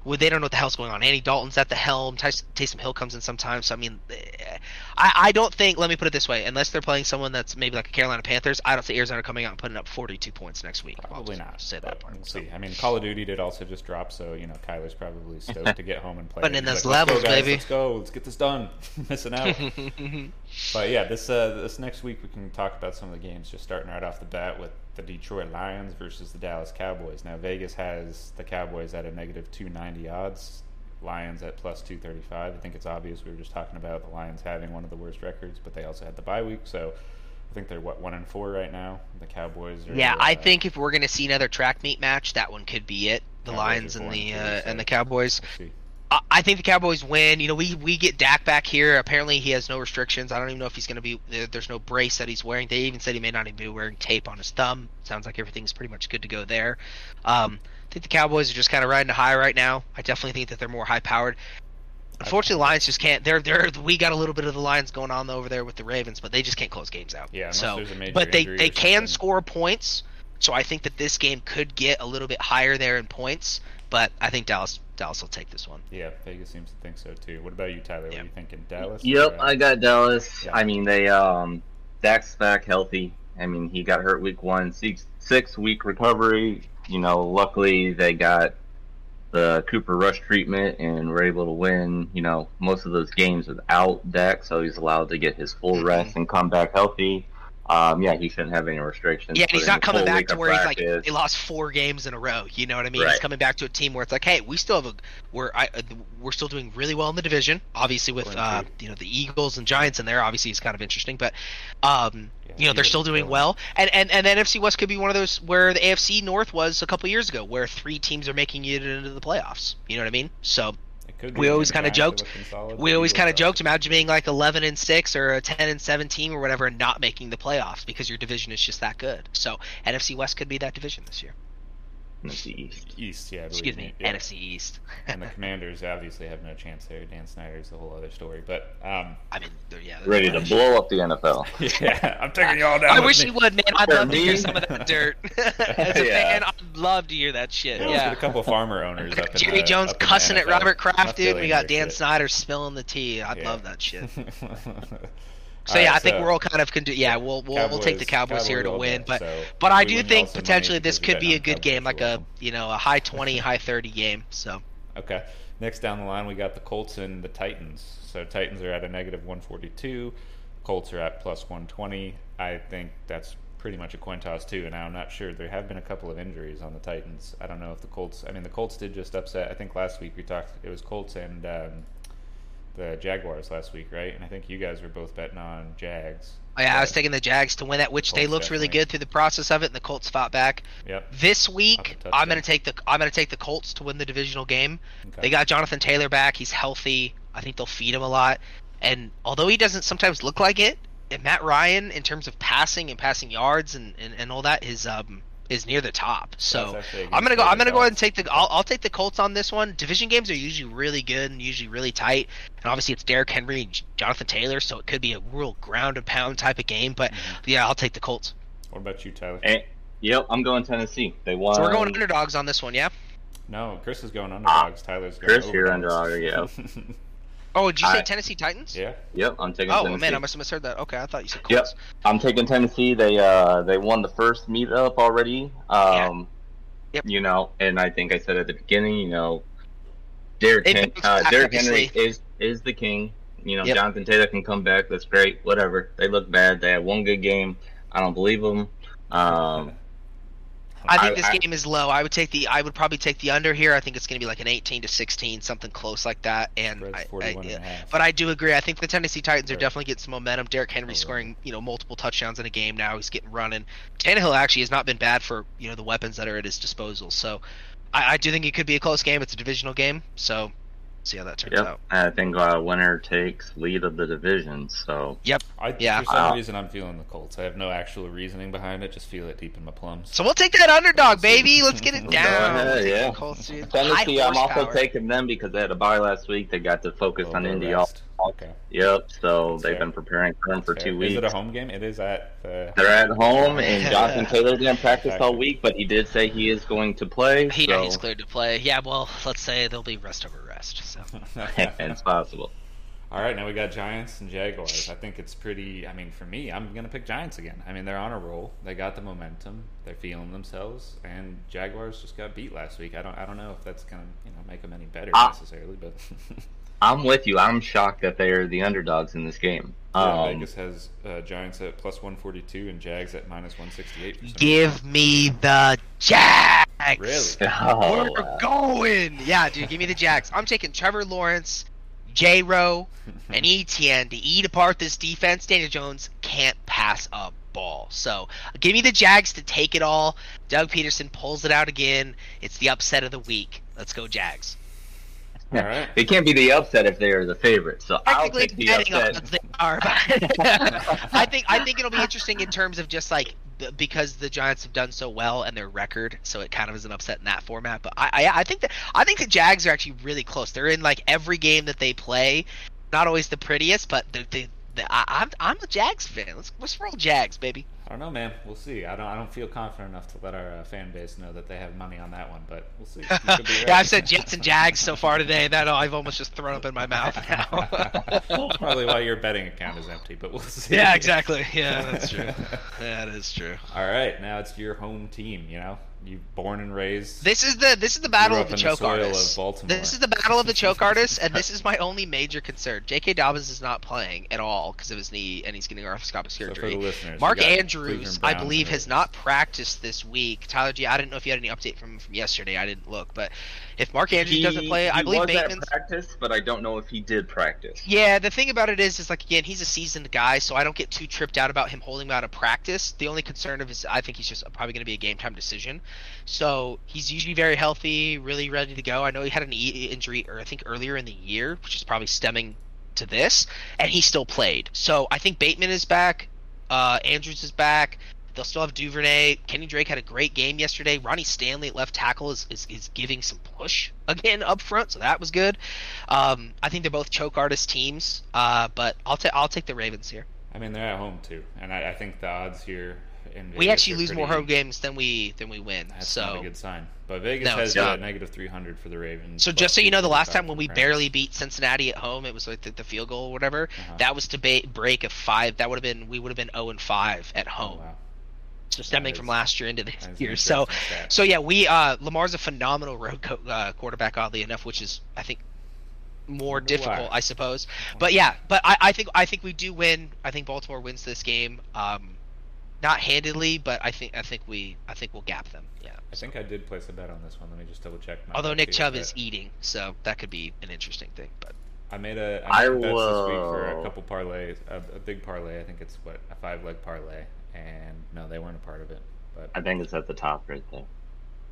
well, they don't know what the hell's going on. Andy Dalton's at the helm. Tys- Taysom Hill comes in sometimes. So I mean, eh, I I don't think. Let me put it this way: unless they're playing someone that's maybe like a Carolina Panthers, I don't see Arizona coming out and putting up 42 points next week. I'll Probably not. Say but that. We'll So- see. I mean, Call of Duty did also just drop, so you know Kyler's probably [LAUGHS] stoked to get home and play. It. in those like, "Let's go, levels, guys, baby." Let's go. Let's get this done. [LAUGHS] Missing out. [LAUGHS] but yeah, this uh, this next week we can talk about some of the games. Just starting right off the bat with the Detroit Lions versus the Dallas Cowboys. Now Vegas has the Cowboys at a negative two ninety odds. Lions at plus two thirty five. I think it's obvious. We were just talking about the Lions having one of the worst records, but they also had the bye week, so. I think they're what one and four right now. The Cowboys are. Yeah, I uh, think if we're gonna see another track meet match, that one could be it. The Cowboys Lions and the uh, and the Cowboys. We'll. I- I think the Cowboys win. You know, we we get Dak back here. Apparently, he has no restrictions. I don't even know if he's going to be. There's no brace that he's wearing. They even said he may not even be wearing tape on his thumb. Sounds like everything's pretty much good to go there. Um, I think the Cowboys are just kind of riding a high right now. I definitely think that they're more high powered. Unfortunately, Lions just can't. They're they're we got a little bit of the Lions going on over there with the Ravens, but they just can't close games out. Yeah, so there's a major but they they can score points. So I think that this game could get a little bit higher there in points. But I think Dallas Dallas will take this one. Yeah, Vegas seems to think so too. What about you, Tyler? What are you thinking? Dallas? Yep, or, uh, I got Dallas. Yeah. I mean, they um, Dak's back healthy. I mean, he got hurt week one, six six week recovery. You know, luckily they got the Cooper Rush treatment and were able to win. You know, most of those games without Dak, so he's allowed to get his full rest and come back healthy. Um, yeah, he shouldn't have any restrictions. Yeah, and he's not coming back to where he's like practice. they lost four games in a row. You know what I mean? He's coming back to a team where it's like, hey, we still have a we're I, uh, we're still doing really well in the division. Obviously, with uh, you know the Eagles and Giants in there, obviously it's kind of interesting. But um, Yeah, you know they're still doing killing well, and and and the NFC West could be one of those where the AFC North was a couple years ago, where three teams are making it into the playoffs. You know what I mean? So It could we always the Giants are joked- we always kind of joked imagine being like 11 and 6 or a 10 and seventeen or whatever and not making the playoffs because your division is just that good. So nfc west could be that division this year NFC East. East, yeah. I excuse believe me Yeah. nfc east [LAUGHS] and the Commanders obviously have no chance there. Dan Snyder's a whole other story. But um, i mean they're- yeah they're Ready to trash. blow up the NFL. [LAUGHS] yeah, I'm taking y'all down. I with wish me. you would, man. I'd For love to hear some of that dirt. [LAUGHS] As a Yeah. fan, I'd love to hear that shit. Yeah, Yeah. let's get a couple farmer owners up in Jerry the, Jones up cussing at Robert Kraft, dude. We got Dan shit. Snyder spilling the tea. I'd Yeah. love that shit. So All yeah, right, I think so we're all kind of con- yeah, we'll we'll, we'll take the Cowboys, here to win, but so but I do think y'all some money potentially this could be a good game, like a you know a high twenty, high thirty game. So Okay. Next down the line, we got the Colts and the Titans. So Titans are at a negative 142. Colts are at plus 120. I think that's pretty much a coin toss too. And I'm not sure. There have been a couple of injuries on the Titans. I don't know if the Colts. I mean, the Colts did just upset. I think last week we talked. It was Colts and um, the Jaguars last week, right? And I think you guys were both betting on Jags. oh, yeah, I was taking the Jags to win that, which they Colts looked really good through the process of it, and the Colts fought back. Yep. This week, I'm gonna take the I'm gonna take the Colts to win the divisional game. Okay. They got Jonathan Taylor back. He's healthy. I think they'll feed him a lot. And although he doesn't sometimes look like it, and Matt Ryan, in terms of passing and passing yards and, and, and all that, is um is near the top. So That's actually a I'm gonna go. I'm gonna go ahead and take the. I'll, I'll take the Colts on this one. Division games are usually really good and usually really tight. And obviously it's Derrick Henry and Jonathan Taylor, so it could be a real ground and pound type of game. But Mm-hmm. yeah, I'll take the Colts. What about you, Tyler? And, yep, I'm going Tennessee. They won. So we're going underdogs on this one, yeah. No, Chris is going underdogs. Tyler's going Chris, you're overdogs. [LAUGHS] Oh, did you say I- Tennessee Titans? yeah. Yep, I'm taking Oh Tennessee. man, I must have misheard that. Okay, I thought you said Colts. Yep. I'm taking Tennessee. They uh they won the first meetup already. Um, Yep. You know, and I think I said at the beginning, you know, Derrick Hen- uh, Derrick Henry is is the king. You know, Yep. Jonathan Taylor can come back. That's great. Whatever. They look bad. They had one good game. I don't believe them. Um, I think I- this I- game is low. I would take the. I would probably take the under here. I think it's going to be like an 18 to 16, something close like that. And I, I, 41 yeah. and but I do agree. I think the Tennessee Titans are definitely getting some momentum. Derrick Henry Oh, scoring, you know, multiple touchdowns in a game now. He's getting running. Tannehill actually has not been bad for you know the weapons that are at his disposal. So I, I do think it could be a close game. It's a divisional game. So see how that turns Yep. out. I think uh, winner takes lead of the division. So yep, I, Yeah. For some Wow. reason, I'm feeling the Colts. I have no actual reasoning behind it. Just feel it deep in my plums. So we'll take that underdog, baby. Let's get it [LAUGHS] Go down. ahead, We'll yeah. Colts. Tennessee, High I'm also horsepower. taking them because they had a bye last week. They got to focus on Indy. of all- Okay. Yep. So That's they've fair. been preparing for them for Fair. two weeks. Is it a home game? It is at the. They're at home, and [LAUGHS] Jonathan Taylor didn't practice all week, but he did say he is going to play. He, yeah, so he's cleared to play. Yeah, well, let's say there'll be rest over rest. So [LAUGHS] it's possible. All right, now we got Giants and Jaguars. I think it's pretty. I mean, for me, I'm gonna pick Giants again. I mean, they're on a roll. They got the momentum. They're feeling themselves, and Jaguars just got beat last week. I don't. I don't know if that's gonna you know make them any better Ah. necessarily, but [LAUGHS] I'm with you. I'm shocked that they're the underdogs in this game. yeah, Um, Vegas has uh, Giants at plus 142 and Jags at minus 168. Give me the Jags. Really? [LAUGHS] oh, We're wow. going. Yeah, dude, give me the Jags. I'm taking Trevor Lawrence, J. Rowe, [LAUGHS] and Etienne to eat apart this defense. Daniel Jones can't pass a ball. So give me the Jags to take it all. Doug Pederson pulls it out again. It's the upset of the week. Let's go, Jags. All right. It can't be the upset if they are the favorite. So I'll Technically, take the upset. odds they are, [LAUGHS] I think I think it'll be interesting in terms of just like because the Giants have done so well and their record, so it kind of is an upset in that format. But I, I, I think that I think the Jags are actually really close. They're in like every game that they play. Not always the prettiest, but they, they, they, I, I'm I'm a Jags fan. Let's let's roll Jags, baby. I don't know, man. We'll see. I don't. I don't feel confident enough to let our uh, fan base know that they have money on that one, but we'll see. Could be [LAUGHS] right. yeah, I've said Jets and Jags so far today that I've almost just thrown up in my mouth [LAUGHS] now. [LAUGHS] Probably why your betting account is empty, but we'll see. yeah, exactly. Yeah, that's true. That is true. All right, now it's your home team. You know, you born and raised. This is the this is the battle of the the choke of artists. This is the battle of the choke [LAUGHS] artists, and this is my only major concern. J.K. Dobbins is not playing at all because of his knee, and he's getting arthroscopic So for surgery. the listeners, Mark Andrews, I believe, has not practiced this week. Tyler G, I didn't know if you had any update from from yesterday. I didn't look, but if Mark Andrews doesn't play, I believe was at Bateman's. practice, but I don't know if he did practice. Yeah, the thing about it is, is like again, he's a seasoned guy, so I don't get too tripped out about him holding him out of practice. The only concern of is, I think he's just probably going to be a game time decision. So he's usually very healthy, really ready to go. I know he had an e- injury, or I think earlier in the year, which is probably stemming to this, and he still played. So I think Bateman is back, uh, Andrews is back. They'll still have Duvernay. Kenny Drake had a great game yesterday. Ronnie Stanley at left tackle is, is, is giving some push [LAUGHS] again up front, so that was good. Um, I think they're both choke artist teams, uh, but I'll take I'll take the Ravens here. I mean, they're at home too, and I, I think the odds here in Vegas We actually are lose more home games than we than we win. That's so not a good sign. But Vegas No, has a negative 300 for the Ravens. So just so you know, the last time when we barely beat Cincinnati at home, it was like the, the field goal or whatever. Uh-huh. That was to ba- break a five. That would have been we would have been zero and five at Oh, home. wow. So stemming That from last year into this That is an year. So interesting so yeah, we uh Lamar's a phenomenal road co- uh, quarterback, oddly enough, which is I think more Wonder difficult, why. I suppose. But yeah, but I, I think I think we do win. I think Baltimore wins this game. Um, not handedly, but I think I think we I think we'll gap them. Yeah. I think I did place a bet on this one. Let me just double check. my Although Nick Chubb is eating, so that could be an interesting thing. But I made a I I made bets this week for a couple parlays, a, a big parlay. I think it's what a five leg parlay, and no, they weren't a part of it. But I think it's at the top right there.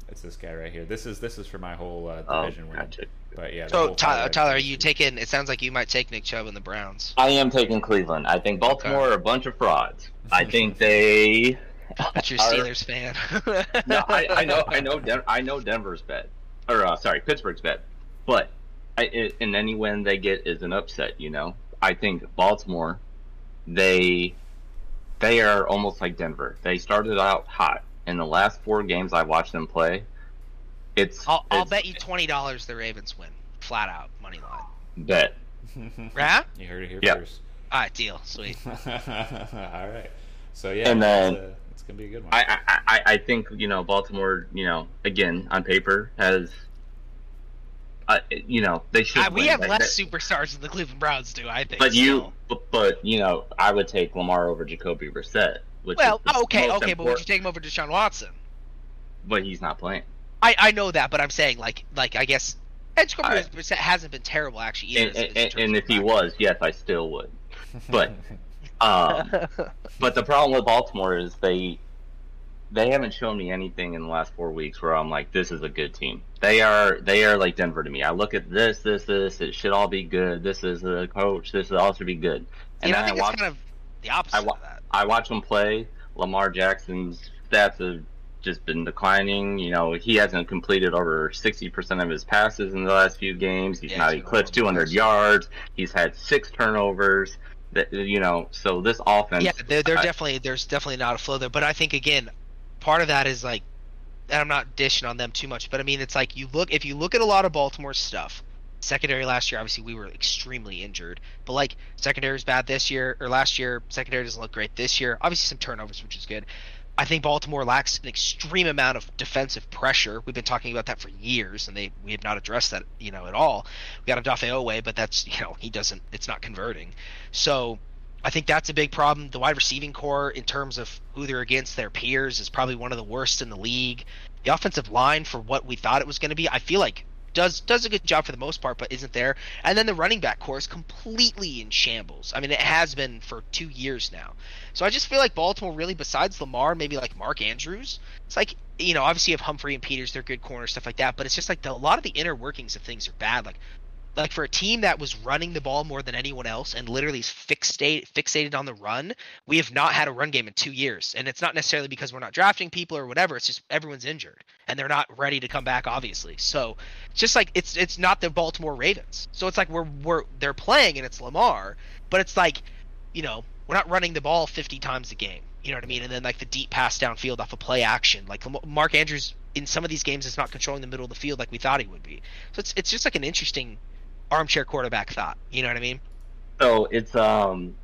it's this guy right here. This is this is for my whole uh, Oh, division win. gotcha. But yeah. so Tyler, Tyler, are you taking? It sounds like you might take Nick Chubb and the Browns. I am taking Cleveland. I think Baltimore are a bunch of frauds. I [LAUGHS] think they. But you're a are- Steelers fan. [LAUGHS] no, I, I know, I know, [LAUGHS] Den- I know Denver's bet, or uh, sorry, Pittsburgh's bet, but I, it, and any win they get is an upset. You know, I think Baltimore, they, they are almost like Denver. They started out hot. In the last four games I watched them play, it's I'll, I'll bet you twenty dollars the Ravens win, flat out money line. bet. [LAUGHS] Right? you heard it here Yeah. first. All right, deal, sweet. [LAUGHS] All right. So yeah, And then- it's, uh, it's gonna be a good one. I, I, I, I think you know Baltimore. You know, again on paper has. Uh, you know they should. Uh, we win. have That- less that- superstars than the Cleveland Browns do, I think. But you, but, but you know, I would take Lamar over Jacoby Brissett. Which well, is the okay, most okay, but would you take him over Deshaun Watson? But he's not playing. I, I know that, but I'm saying like like I guess and Jacoby I- Brissett hasn't been terrible actually either. And, as- as and, and if he was, yes, I still would. But [LAUGHS] um, [LAUGHS] but the problem with Baltimore is they they haven't shown me anything in the last four weeks where I'm like, this is a good team. They are they are like Denver to me. I look at this, this, this. It should all be good. This is the coach. This all should be good. And you know, I then I watch it's kind of the opposite I wa- of that. I watch him play. Lamar Jackson's stats have just been declining. You know, he hasn't completed over 60% of his passes in the last few games. He's Yeah, not eclipsed 200 yards. He's had six turnovers. That you know, so this offense. Yeah, they're, they're I- definitely there's definitely not a flow there. But I think again, part of that is like, and I'm not dishing on them too much, but I mean it's like you look if you look at a lot of Baltimore stuff. Secondary last year, obviously we were extremely injured, but like secondary is bad this year or last year. Secondary doesn't look great this year. Obviously some turnovers, which is good. I think Baltimore lacks an extreme amount of defensive pressure. We've been talking about that for years, and they we have not addressed that you know at all. We got Odafe Oweh, but that's you know he doesn't. It's not converting. So I think that's a big problem. The wide receiving core, in terms of who they're against their peers, is probably one of the worst in the league. The offensive line, for what we thought it was going to be, I feel like does does a good job for the most part, but isn't there. And then the running back core is completely in shambles. I mean, it has been for two years now. So I just feel like Baltimore, really, besides Lamar, maybe like Mark Andrews, it's like you know, obviously you have Humphrey and Peters, they're good corners, stuff like that. But it's just like the, a lot of the inner workings of things are bad. Like like for a team that was running the ball more than anyone else and literally is fixated fixated on the run, we have not had a run game in two years. And it's not necessarily because we're not drafting people or whatever. It's just everyone's injured and they're not ready to come back, obviously. So it's just like it's it's not the Baltimore Ravens. So it's like we're we're they're playing and it's Lamar, but it's like, you know, we're not running the ball 50 times a game. You know what I mean? And then like the deep pass downfield off a of play action. Like Mark Andrews in some of these games is not controlling the middle of the field like we thought he would be. So it's it's just like an interesting armchair quarterback thought. You know what I mean? So it's um,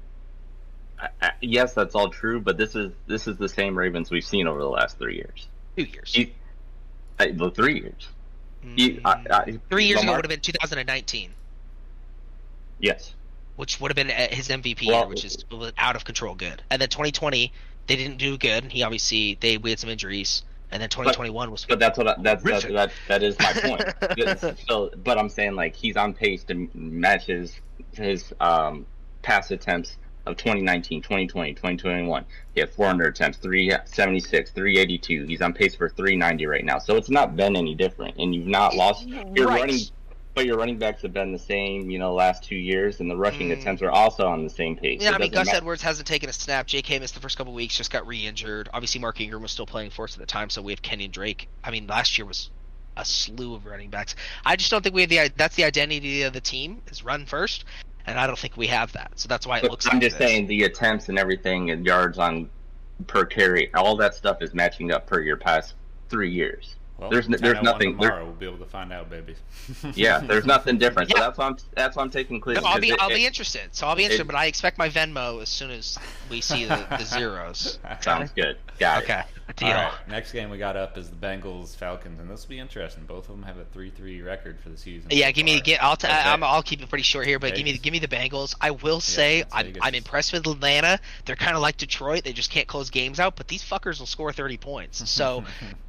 I, I, yes, that's all true, but this is this is the same Ravens we've seen over the last three years. Two years. You, I, well, three years. Mm, three years Lamar, ago would have been 2019. Yes. Which would have been uh, his MVP well, year, which is out of control good. And then 2020, they didn't do good. He obviously they we had some injuries and then 2021 but, was. But that's what I, that's, that's that that is my point. [LAUGHS] so, but I'm saying like he's on pace to match his his um, pass attempts of 2019, 2020, 2021. He had 400 attempts, 376, 382. He's on pace for 390 right now. So it's not been any different, and you've not lost. You're right. running but your running backs have been the same, you know, last two years, and the rushing mm. attempts are also on the same pace. Yeah, so I mean, Gus matter. Edwards hasn't taken a snap. J.K. missed the first couple weeks, just got re-injured. Obviously, Mark Ingram was still playing for us at the time, so we have Kenyan Drake. I mean, last year was a slew of running backs. I just don't think we have the that's the identity of the team is run first, and I don't think we have that. So that's why it but looks. I'm like just this. saying the attempts and everything and yards on per carry, all that stuff is matching up per your past three years. Well, there's there's nothing. Tomorrow there, we'll be able to find out, baby. [LAUGHS] yeah, there's nothing different. So that's why I'm that's why I'm taking Cleveland. No, I'll be it, I'll be interested. So I'll be interested, it, but I expect my Venmo as soon as we see the, the zeros. [LAUGHS] Sounds good. Got okay. It. Deal. All right. Next game we got up is the Bengals Falcons, and this will be interesting. Both of them have a three-three record for the season. Yeah, so give far. me get. I'll t- okay. I'm, I'll keep it pretty short here, but Vegas. give me give me the Bengals. I will say yeah, I'm, I'm impressed with Atlanta. They're kind of like Detroit. They just can't close games out, but these fuckers will score 30 points. [LAUGHS] So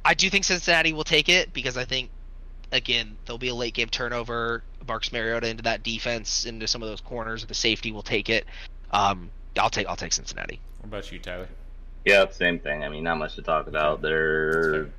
I do think Cincinnati will take it because I think again there'll be a late game turnover. Marcus Mariota into that defense, into some of those corners. The safety will take it. Um, I'll take I'll take Cincinnati. What about you, Tyler? Yeah, same thing. I mean, not much to talk about. They're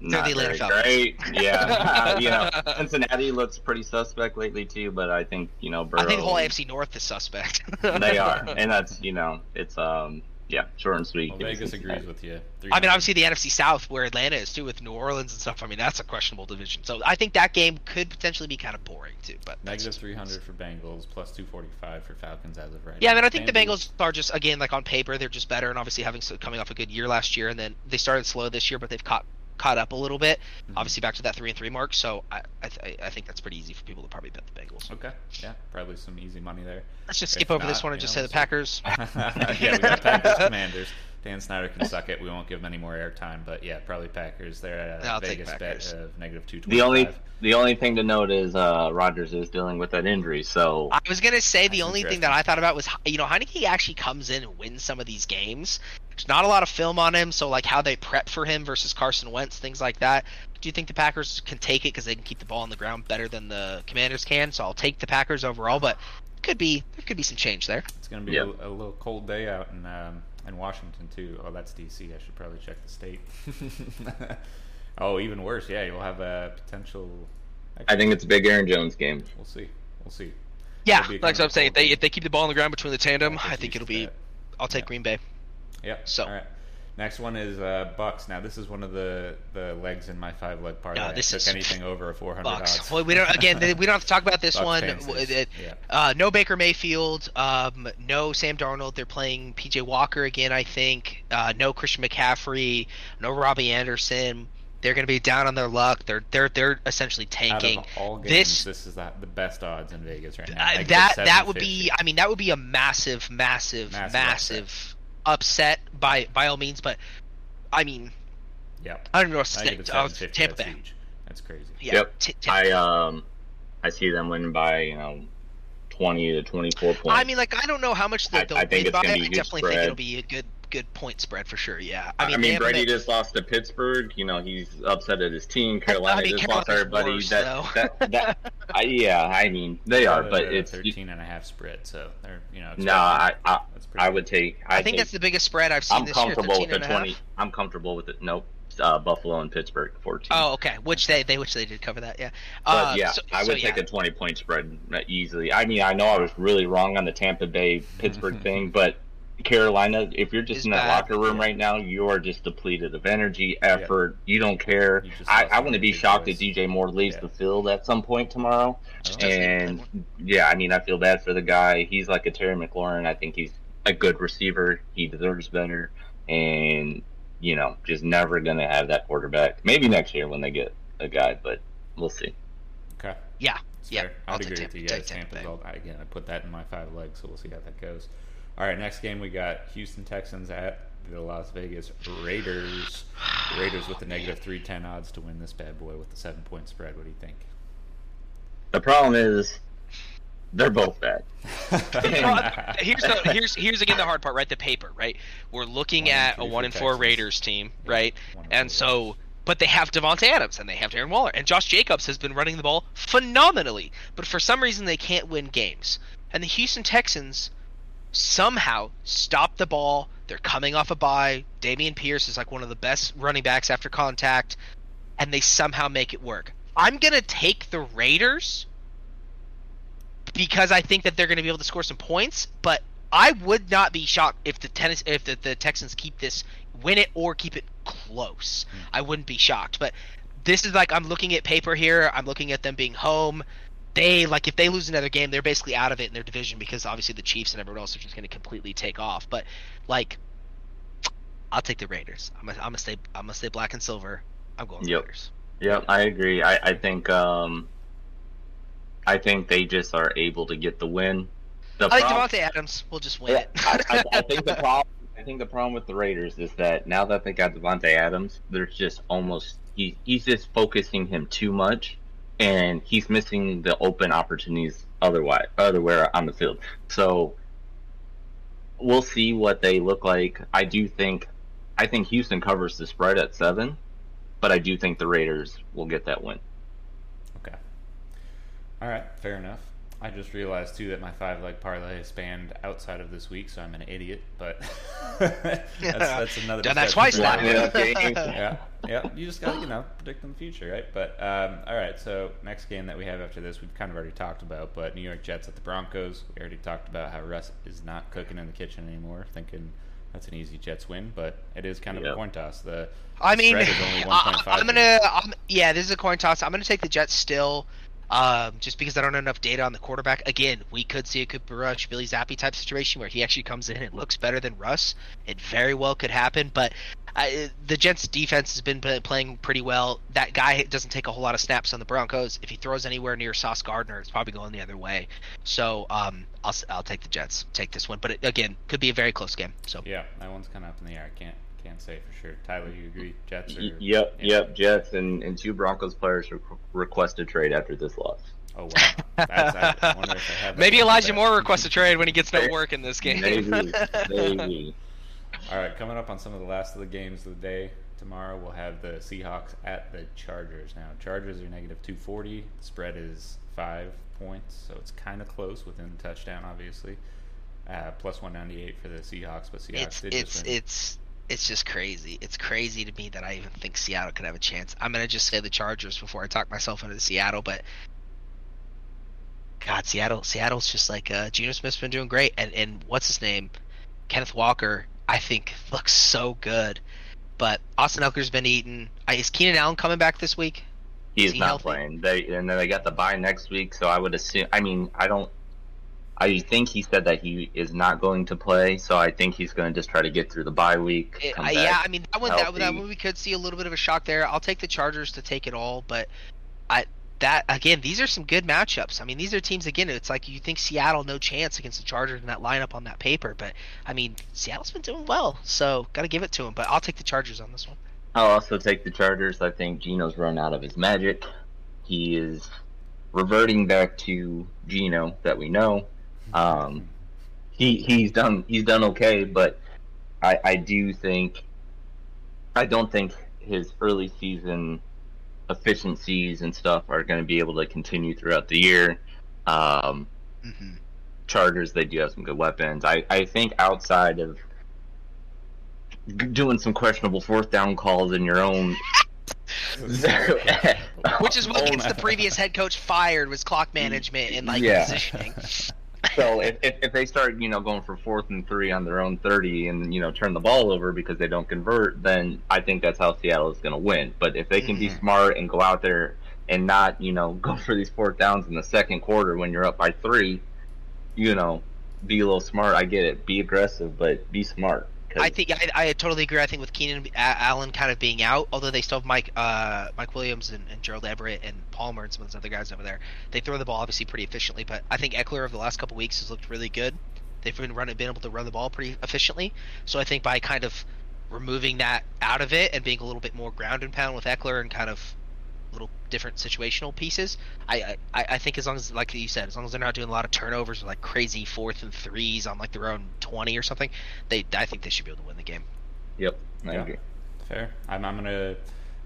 not the very great. Yeah, [LAUGHS] you know, Cincinnati looks pretty suspect lately too, but I think you know, Burrow, I think the whole AFC North is suspect. they are, [LAUGHS] and that's you know, it's um, yeah, short and sweet. Well, Vegas agrees with you. I mean, obviously the NFC South, where Atlanta is too, with New Orleans and stuff. I mean, that's a questionable division. So I think that game could potentially be kind of boring too. But negative three hundred for Bengals, plus two forty five for Falcons as of right. Now. Yeah, now. I mean, I think the Bengals are just again like on paper they're just better, and obviously having coming off a good year last year, and then they started slow this year, but they've caught caught up a little bit. Mm-hmm. Obviously, back to that three and three mark. So I I, th- I, think that's pretty easy for people to probably bet the Bengals. Okay, yeah, probably some easy money there. Let's just skip if over not, this one and just know, say the Packers. [LAUGHS] yeah, we got Packers Commanders. Dan Snyder can suck it. We won't give him any more airtime, but yeah, probably Packers. They're at a I'll Vegas bet of negative two twenty. The only the only thing to note is uh, Rodgers is dealing with that injury. So I was gonna say the only thing that I thought about was you know Heinicke actually comes in and wins some of these games. There's not a lot of film on him, so like how they prep for him versus Carson Wentz, things like that. Do you think the Packers can take it because they can keep the ball on the ground better than the Commanders can? So I'll take the Packers overall, but could be there could be some change there. It's gonna be yep. a, a, little cold day out in um, in Washington too. Oh, that's DC. I should probably check the state. [LAUGHS] oh, even worse. Yeah, you'll have a potential. I think it's a big Aaron Jones game. We'll see. We'll see. Yeah, like I'm saying, if they if they keep the ball on the ground between the tandem, I think it'll be. I'll take yeah. Green Bay. Yeah. So. All right. Next one is uh, Bucks. Now this is one of the, the legs in my five leg parlay. No, this is anything [LAUGHS] over four hundred bucks. Well, we don't again. we don't have to talk about this Bucks one. Yeah. Uh, no Baker Mayfield. Um, no Sam Darnold. They're playing PJ Walker again. I think. Uh, no Christian McCaffrey. No Robbie Anderson. They're going to be down on their luck. They're they're they're essentially tanking. Out of all games, this this is the, the best odds in Vegas right now. Uh, that that would be. I mean, that would be a massive, massive, massive. massive upset by by all means, but I mean, yeah, I don't know what to say. Oh, Tampa Bay. Huge. That's crazy. Yeah, yep. T- I um, I see them winning by you know. 20 to 24 points. I mean, like, I don't know how much they'll I, I win by. I definitely spread. think it'll be a good good point spread for sure. Yeah, I mean, I mean Brady just lost to Pittsburgh. You know, he's upset at his team. Carolina I mean, just lost everybody. Worse, that, that, that, I, yeah, I mean, they are, but it's 13 and a half spread. So they're, you know, no, I, I, I would take. I, I think take, that's the biggest spread I've seen I'm this comfortable year. with a 20. I'm comfortable with it. Nope. Uh, Buffalo and Pittsburgh 14. Oh, okay. Which they they which they did cover that. Yeah. But Uh, yeah, so- I so would take yeah. a 20 point spread easily. I mean, I know I was really wrong on the Tampa Bay Pittsburgh [LAUGHS] thing, but Carolina, if you're just Is in that bad. locker room Yeah. right now, you are just depleted of energy, effort. You don't care. You I, lost I one wouldn't be shocked boys. if DJ Moore leaves Yeah. the field at some point tomorrow. Oh. doesn't even play And yeah, I mean, I feel bad for the guy. He's like a Terry McLaurin. I think he's a good receiver. He deserves better. And, you know, just never going to have that quarterback. Maybe next year when they get a guy, but we'll see. Okay. Yeah, That's yeah, fair. I'll I'd take agree Tampa- with you take guys. Tampa all, I- again, I put that in my five legs, so we'll see how that goes. All right, next game we got Houston Texans at the Las Vegas Raiders. The Raiders with the negative 310 odds to win this bad boy with the seven point spread. What do you think? The problem is they're both bad. [LAUGHS] Here's the here's here's again the hard part, right? The paper, right? We're looking One at a one and four Texans. Raiders team, Yeah, right? one and And so, but they have Davante Adams and they have Darren Waller and Josh Jacobs has been running the ball phenomenally, but for some reason they can't win games. And the Houston Texans somehow stop the ball. They're coming off a bye. Dameon Pierce is like one of the best running backs after contact, and they somehow make it work. I'm gonna take the Raiders because I think that they're going to be able to score some points. But I would not be shocked if the tennis if the, the Texans keep this win it or keep it close. Hmm. I wouldn't be shocked. But this is like I'm looking at paper here. I'm looking at them being home. They like if they lose another game, they're basically out of it in their division because obviously the Chiefs and everyone else are just going to completely take off. But like, I'll take the Raiders. I'm gonna, I'm gonna stay I'm gonna stay black and silver. I'm going Yep. Raiders. Yep, I agree. I, I think um, I think they just are able to get the win. The I think Davante Adams will just win Yeah, it. I, I, I [LAUGHS] think the problem. I think the problem with the Raiders is that now that they got Davante Adams, there's just almost he, he's just focusing him too much, and he's missing the open opportunities otherwise otherwhere on the field. So we'll see what they look like. I do think I think Houston covers the spread at seven, but I do think the Raiders will get that win. Okay. All right, fair enough. I just realized too that my five leg parlay spanned outside of this week, so I'm an idiot. But [LAUGHS] that's, that's another. Done that discussion twice now. another Line it day. up games. [LAUGHS] yeah, yeah. You just gotta, you know, predict in the future, right? But um, all right. So next game that we have after this, we've kind of already talked about. But New York Jets at the Broncos. We already talked about how Russ is not cooking in the kitchen anymore. Thinking that's an easy Jets win, but it is kind of a coin toss. The I mean, is only I, 1.5 I'm gonna, I'm, yeah, this is a coin toss. I'm gonna take the Jets still, um, just because I don't have enough data on the quarterback. Again, we could see a Cooper Rush, Bailey Zappe type situation where he actually comes in and looks better than Russ. It very well could happen, but I, the Jets' defense has been playing pretty well. That guy doesn't take a whole lot of snaps on the Broncos. If he throws anywhere near Sauce Gardner, it's probably going the other way. So, um, I'll I'll take the Jets, take this one. But it, again, could be a very close game. So. Yeah, that one's kind of up in the air. I can't can't say for sure. Tyler, you agree? Jets or Yep, yeah. yep. Jets and, and two Broncos players re- requested trade after this loss. Oh wow, That's, I, I if I have that Maybe Elijah back. Moore requests a trade when he gets no work in this game. Maybe, maybe. [LAUGHS] All right, coming up on some of the last of the games of the day. Tomorrow we'll have the Seahawks at the Chargers. Now Chargers are negative two forty. The spread is five points, so it's kind of close within the touchdown, obviously. Uh, plus one ninety eight for the Seahawks, but Seahawks it's did it's just win. it's it's just crazy. It's crazy to me that I even think Seattle could have a chance. I'm gonna just say the Chargers before I talk myself into Seattle, but God, Seattle, Seattle's just like uh, Geno Smith's been doing great, and and what's his name, Kenneth Walker, I think [LAUGHS] looks so good. But Austin Ekeler's been eaten. Uh, Is Keenan Allen coming back this week? He's Is he not healthy? playing. They and then they got the bye next week, so I would assume. I mean, I don't. I think he said that he is not going to play, so I think he's going to just try to get through the bye week. It- back. yeah, I mean that one, that, that one we could see a little bit of a shock there. I'll take the Chargers to take it all, but I that again, these are some good matchups. I mean, these are teams again. It's like you think Seattle no chance against the Chargers in that lineup on that paper, but I mean Seattle's been doing well, so got to give it to them. But I'll take the Chargers on this one. I'll also take the Chargers. I think Geno's run out of his magic. He is reverting back to Geno that we know. Um, he he's done he's done okay, but I I do think I don't think his early season efficiencies and stuff are going to be able to continue throughout the year. Um, Mm-hmm. Chargers they do have some good weapons. I I think outside of doing some questionable fourth down calls in your own. [LAUGHS] Which is what [LAUGHS] gets the [LAUGHS] previous head coach fired was clock management and like Yeah. positioning. So if, if, if they start, you know, going for fourth and three on their own thirty and you know turn the ball over because they don't convert, then I think that's how Seattle is going to win. But if they can be Mhm. smart and go out there and not, you know, [LAUGHS] go for these fourth downs in the second quarter when you're up by three, you know, be a little smart. I get it. Be aggressive, but be smart. 'Cause- I think I, I totally agree. I think with Keenan Allen kind of being out, although they still have Mike uh, Mike Williams and, and Gerald Everett and Palmer and some of those other guys over there, they throw the ball obviously pretty efficiently. But I think Ekeler over the last couple weeks has looked really good. They've been running, been able to run the ball pretty efficiently. So I think by kind of removing that out of it and being a little bit more ground and pound with Ekeler and kind of little different situational pieces, I, I I think as long as like you said, as long as they're not doing a lot of turnovers or like crazy fourth and threes on like their own twenty or something, they I think they should be able to win the game. Yep, I Yeah. agree. Fair. I'm, I'm gonna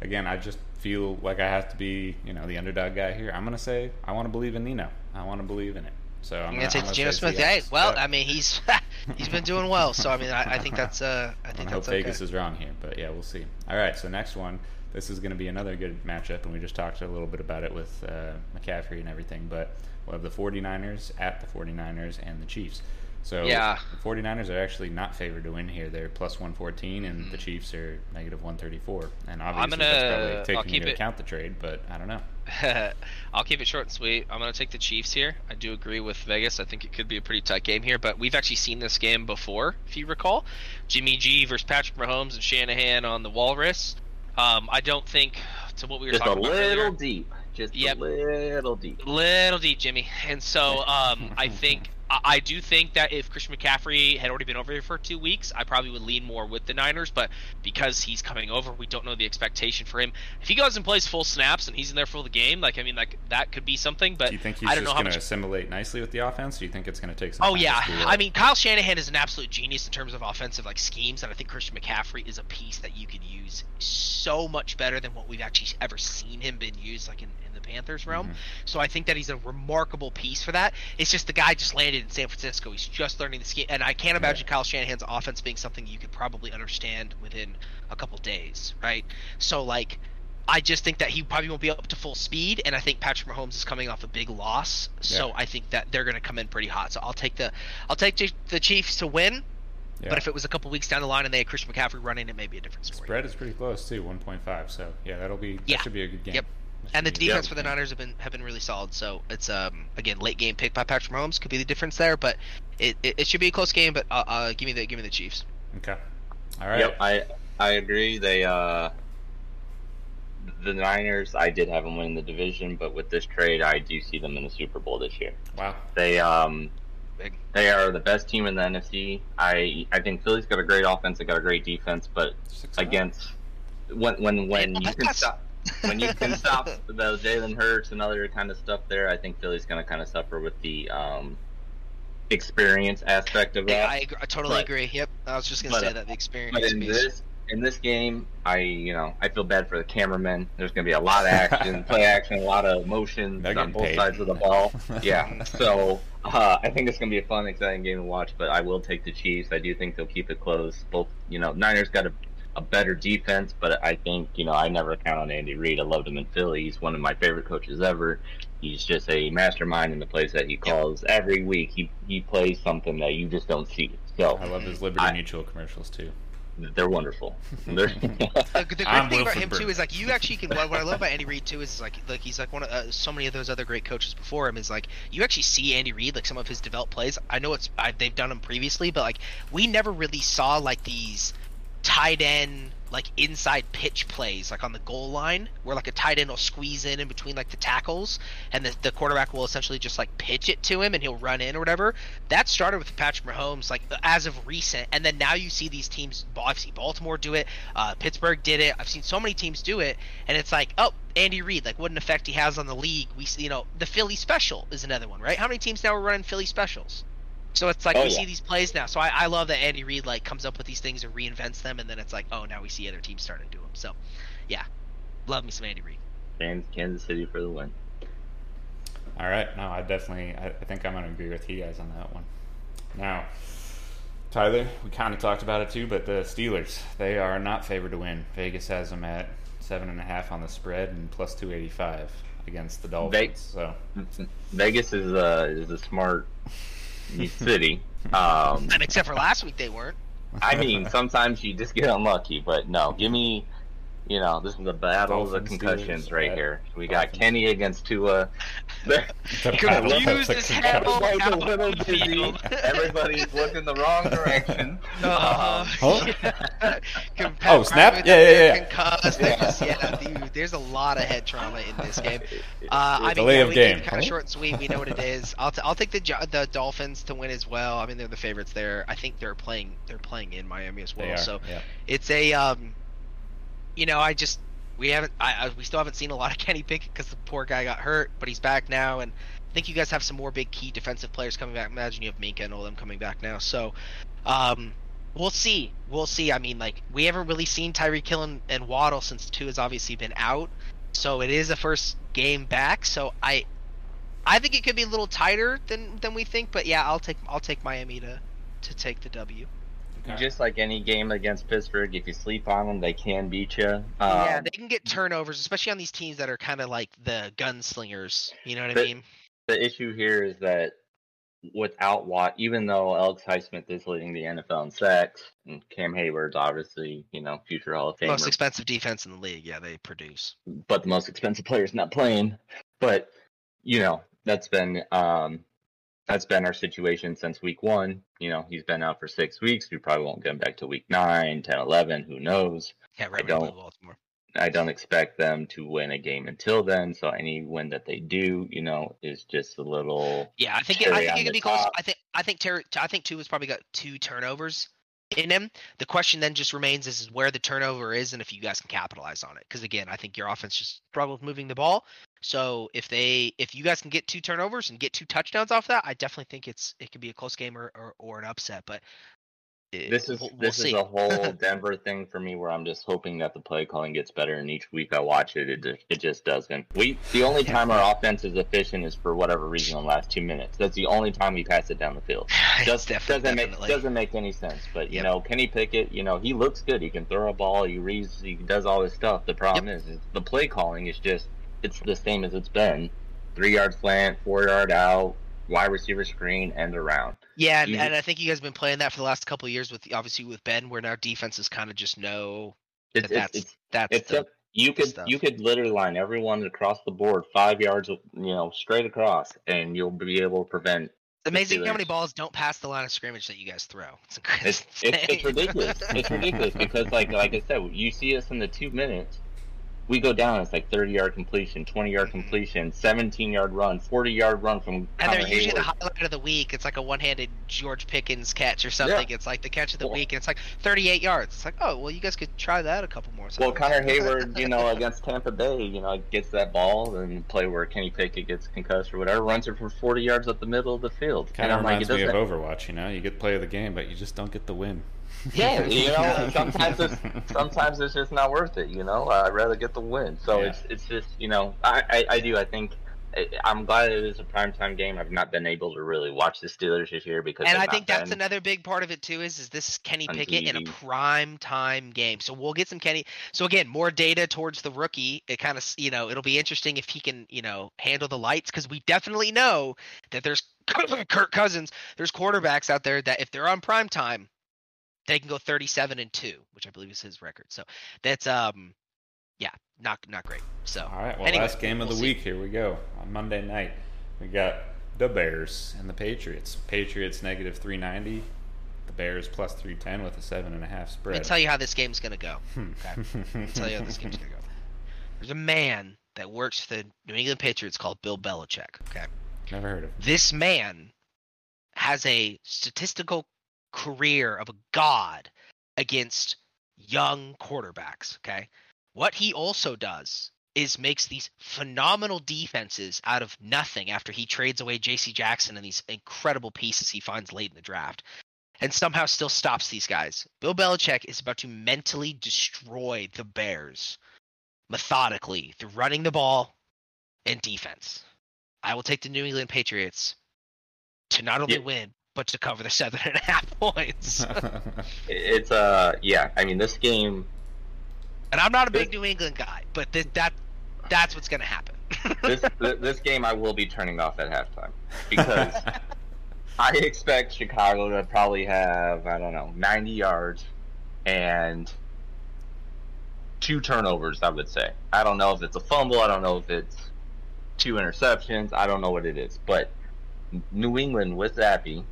again. I just feel like I have to be, you know, the underdog guy here. I'm gonna say I want to believe in Geno. I want to believe in it. So I'm I'm gonna, gonna take I'm gonna Geno say Smith. Seahawks. Hey, well, Yeah. I mean he's [LAUGHS] he's been doing well, so I mean I, I think that's uh I I think hope okay. Vegas is wrong here, but yeah, we'll see. All right, so next one. This is going to be another good matchup, and we just talked a little bit about it with uh, McCaffrey and everything, but we'll have the 49ers at the 49ers and the Chiefs. So Yeah. the 49ers are actually not favored to win here. They're plus 114, and the Chiefs are negative 134. And obviously, gonna- that's probably taking keep into it- account the trade, but I don't know. [LAUGHS] I'll keep it short and sweet. I'm going to take the Chiefs here. I do agree with Vegas. I think it could be a pretty tight game here, but we've actually seen this game before, if you recall. Jimmy G versus Patrick Mahomes and Shanahan on the Walrus. Um, I don't think, to what we were Just a talking about a little earlier, deep. Just Yep. a little deep. little deep, Jimmy. And so um, [LAUGHS] I think I, I do think that if Christian McCaffrey had already been over here for two weeks, I probably would lean more with the Niners. But because he's coming over, we don't know the expectation for him. If he goes and plays full snaps and he's in there for the game, like I mean, like that could be something. But Do you think he's I don't just know how going to much. assimilate nicely with the offense? Do you think it's going to take some Oh yeah, I mean Kyle Shanahan is an absolute genius in terms of offensive like schemes, and I think Christian McCaffrey is a piece that you could use so much better than what we've actually ever seen him been used like in, Panthers realm. Mhm. So I think that he's a remarkable piece for that. It's just the guy just landed in San Francisco. He's just learning the scheme, and I can't imagine Kyle Shanahan's offense being something you could probably understand within a couple days, right? So like. I just think that he probably won't be up to full speed, and I think Patrick Mahomes is coming off a big loss, so Yeah. I think that they're going to come in pretty hot. So I'll take the I'll take the- the Chiefs to win, yeah. but if it was a couple weeks down the line and they had Christian McCaffrey running, it may be a different story. spread is pretty close too, 1.5. So yeah, that'll be Yeah. that should be a good game. Yep. That And the should be a defense good for the. Niners have been have been really solid. So it's um again late game pick by Patrick Mahomes could be the difference there, but it, it, it should be a close game. But uh, uh give me the give me the Chiefs. Okay. All right. Yep, I I agree. They uh the Niners, I did have them win the division, but with this trade, I do see them in the Super Bowl this year. Wow. They um Big. they are the best team in the NFC. I I think Philly's got a great offense, they got a great defense, but Six against when when when Yeah, you can stop when you can stop [LAUGHS] the Jalen Hurts and other kind of stuff there, I think Philly's going to kind of suffer with the um experience aspect of Yeah, that. I, agree, I totally But- agree. Yep, I was just gonna say uh, that the experience. But in piece. this in this game, I you know I feel bad for the cameramen. There's going to be a lot of action, [LAUGHS] play action, a lot of motion on both paid. sides of the ball. [LAUGHS] Yeah, so uh, I think it's going to be a fun, exciting game to watch. But I will take the Chiefs. I do think they'll keep it close. Both you know Niners got a, a better defense, but I think you know I never count on Andy Reid. I loved him in Philly. He's one of my favorite coaches ever. He's just a mastermind in the plays that he calls. Every week he he plays something that you just don't see. So I love his Liberty I- Mutual commercials too. they're wonderful. [LAUGHS] They're, The, the great I'm thing about Wilford him too is like you actually can. What, what I love about Andy Reid too is like like he's like one of uh, so many of those other great coaches before him is like you actually see Andy Reid like some of his developed plays. I know it's I, they've done them previously, but like we never really saw like these tight end like inside pitch plays like on the goal line where like a tight end will squeeze in in between like the tackles and the, the quarterback will essentially just like pitch it to him and he'll run in or whatever. That started with Patrick Mahomes like as of recent and then now you see these teams I've seen Baltimore do it uh, Pittsburgh did it. I've seen so many teams do it and it's like oh Andy Reid like what an effect he has on the league. We see you know the Philly special is another one right? How many teams now are running Philly specials so it's like Oh, we yeah. see these plays now. So I, I love that Andy Reid like comes up with these things and reinvents them, and then it's like, oh, now we see other teams starting to do them. So, yeah, love me some Andy Reid. Kansas Kansas City for the win. All right. No, I definitely. I, I think I'm going to agree with you guys on that one. Now, Tyler, we kind of talked about it too, but the Steelers, they are not favored to win. Vegas has them at seven and a half on the spread and plus two eighty five against the Dolphins. Ve- so [LAUGHS] Vegas is a is a smart [LAUGHS] city. Um, And except for last week, they weren't. I mean, sometimes you just get unlucky, but no, give me. You know, this is the battle of the concussions Steelers, right at here. We got Dolphins. Kenny against Tua. They're- The battle of Confused as hell. Everybody's a little on busy. [LAUGHS] Everybody's looking the wrong direction. [LAUGHS] Uh, Huh? [LAUGHS] Compa- Oh, snap? Yeah, yeah, yeah. Concussed. There's- yeah, dude, there's a lot of head trauma in this game. Uh, I mean, Delay yeah, of we game, kind of short and sweet. We know what it is. I'll, t- I'll take the the Dolphins to win as well. I mean, they're the favorites there. I think they're playing they're playing in Miami as well. They are. So yeah. it's a um, you know, I just we haven't I, I we still haven't seen a lot of [LAUGHS] Kenny Pickett because the poor guy got hurt, but he's back now, and I think you guys have some more big key defensive players coming back. Imagine you have Minkah and all them coming back now. So, um, we'll see. We'll see. I mean, like we haven't really seen Tyreek Hill and, and Waddle since Tua has obviously been out, so it is a first game back. So I, I think it could be a little tighter than than we think. But yeah, I'll take I'll take Miami to to take the W. Just like any game against Pittsburgh, if you sleep on them, they can beat you. Um, yeah, they can get turnovers, especially on these teams that are kind of like the gunslingers. You know what I mean? the issue here is that without Watt, even though Alex Highsmith is leading the NFL in sacks, and Cam Heyward's obviously, you know, future Hall of Famer, Most expensive defense in the league. Yeah, they produce. but the most expensive player is not playing. But you know, that's been um, that's been our situation since week one. You know, he's been out for six weeks. We probably won't get him back to week nine, 10, 11, Who knows? Yeah, right. don't- Baltimore. I don't expect them to win a game until then. So any win that they do, you know, is just a little. Yeah, I think it, I think it could be close. I think I think Ter- I think Tua has probably got two turnovers in him. The question then just remains is, is where the turnover is and if you guys can capitalize on it. Because again, I think your offense just struggled moving the ball. So if they if you guys can get two turnovers and get two touchdowns off that, I definitely think it's it could be a close game or, or, or an upset. But eh, This is we'll, we'll this see. is a whole [LAUGHS] Denver thing for me, where I'm just hoping that the play calling gets better, and each week I watch it, it just, it just doesn't. We the only time our offense is efficient is for whatever reason in the last two minutes. That's the only time we pass it down the field. [LAUGHS] It's Does, definitely, doesn't make doesn't make any sense. But you Yep. know, Kenny Pickett, you know, he looks good. He can throw a ball. He reads. He does all this stuff. The problem is, is the play calling is just it's the same as it's been. Three yard slant, four yard out, wide receiver screen, end around. Yeah, and, and I think you guys have been playing that for the last couple of years with obviously with Ben, where now defenses kind of just know It's that that's it's, it's that's It's the, a, you could stuff. you could literally line everyone across the board five yards, you know, straight across, and you'll be able to prevent. It's amazing how many balls don't pass the line of scrimmage that you guys throw. It's incredible. It's it's, it's ridiculous. it's ridiculous because like like I said, you see us in the two minutes. We go down. It's like thirty yard completion, twenty yard Mhm. completion, seventeen yard run, forty yard run from. and Connor they're usually the highlight of the week. It's like a one-handed George Pickens catch or something. It's like the catch of the Well- week, and it's like 38 yards. It's like, oh, well, you guys could try that a couple more times. Well, Connor [LAUGHS] Heyward, you know, against Tampa Bay, you know, gets that ball and play where Kenny Pickett gets concussed or whatever, runs it for 40 yards up the middle of the field. Kind of I'm like, reminds it me of doesn't- Overwatch. You know, you get to play of the game, but you just don't get the win. [LAUGHS] Yeah, you know, sometimes it's sometimes it's just not worth it. You know, uh, I'd rather get the win. So Yeah. it's it's just you know, I, I I do. I think I- I'm glad it is a primetime game. I've not been able to really watch the Steelers this year because and I think that's another big part of it too. Is is this Kenny on Pickett in a prime time game? So we'll get some Kenny. So again, more data towards the rookie. It kind of you know it'll be interesting if he can you know handle the lights because we definitely know that there's [LAUGHS] Kirk Cousins. There's quarterbacks out there that if they're on prime time, they can go 37 and two, which I believe is his record. So that's um yeah not not great. So All right, well, Anyway, last game of we'll the see. week. Here we go. On Monday night, we got the Bears and the Patriots. Patriots negative 390. The Bears plus 310 with a seven and a half spread. let me tell you how this game's gonna go. Hmm. Okay. [LAUGHS] Let me tell you how this game's gonna go. There's a man that works for the New England Patriots called Bill Belichick. Okay. Never heard of him. This man has a statistical career of a god against young quarterbacks. Okay. What he also does is makes these phenomenal defenses out of nothing after he trades away JC Jackson and these incredible pieces he finds late in the draft. And somehow still stops these guys. Bill Belichick is about to mentally destroy the Bears methodically through running the ball and defense. I will take the New England Patriots to not only Yeah. win but to cover the seven and a half [LAUGHS] points. [LAUGHS] It's uh yeah. I mean this game. and I'm not a big New England guy, but th- that that's what's going to happen. [LAUGHS] This th- this game I will be turning off at halftime because I expect Chicago to probably have I don't know 90 yards and two turnovers. I would say. I don't know if it's a fumble. I don't know if it's two interceptions. I don't know what it is, but New England with Zappe,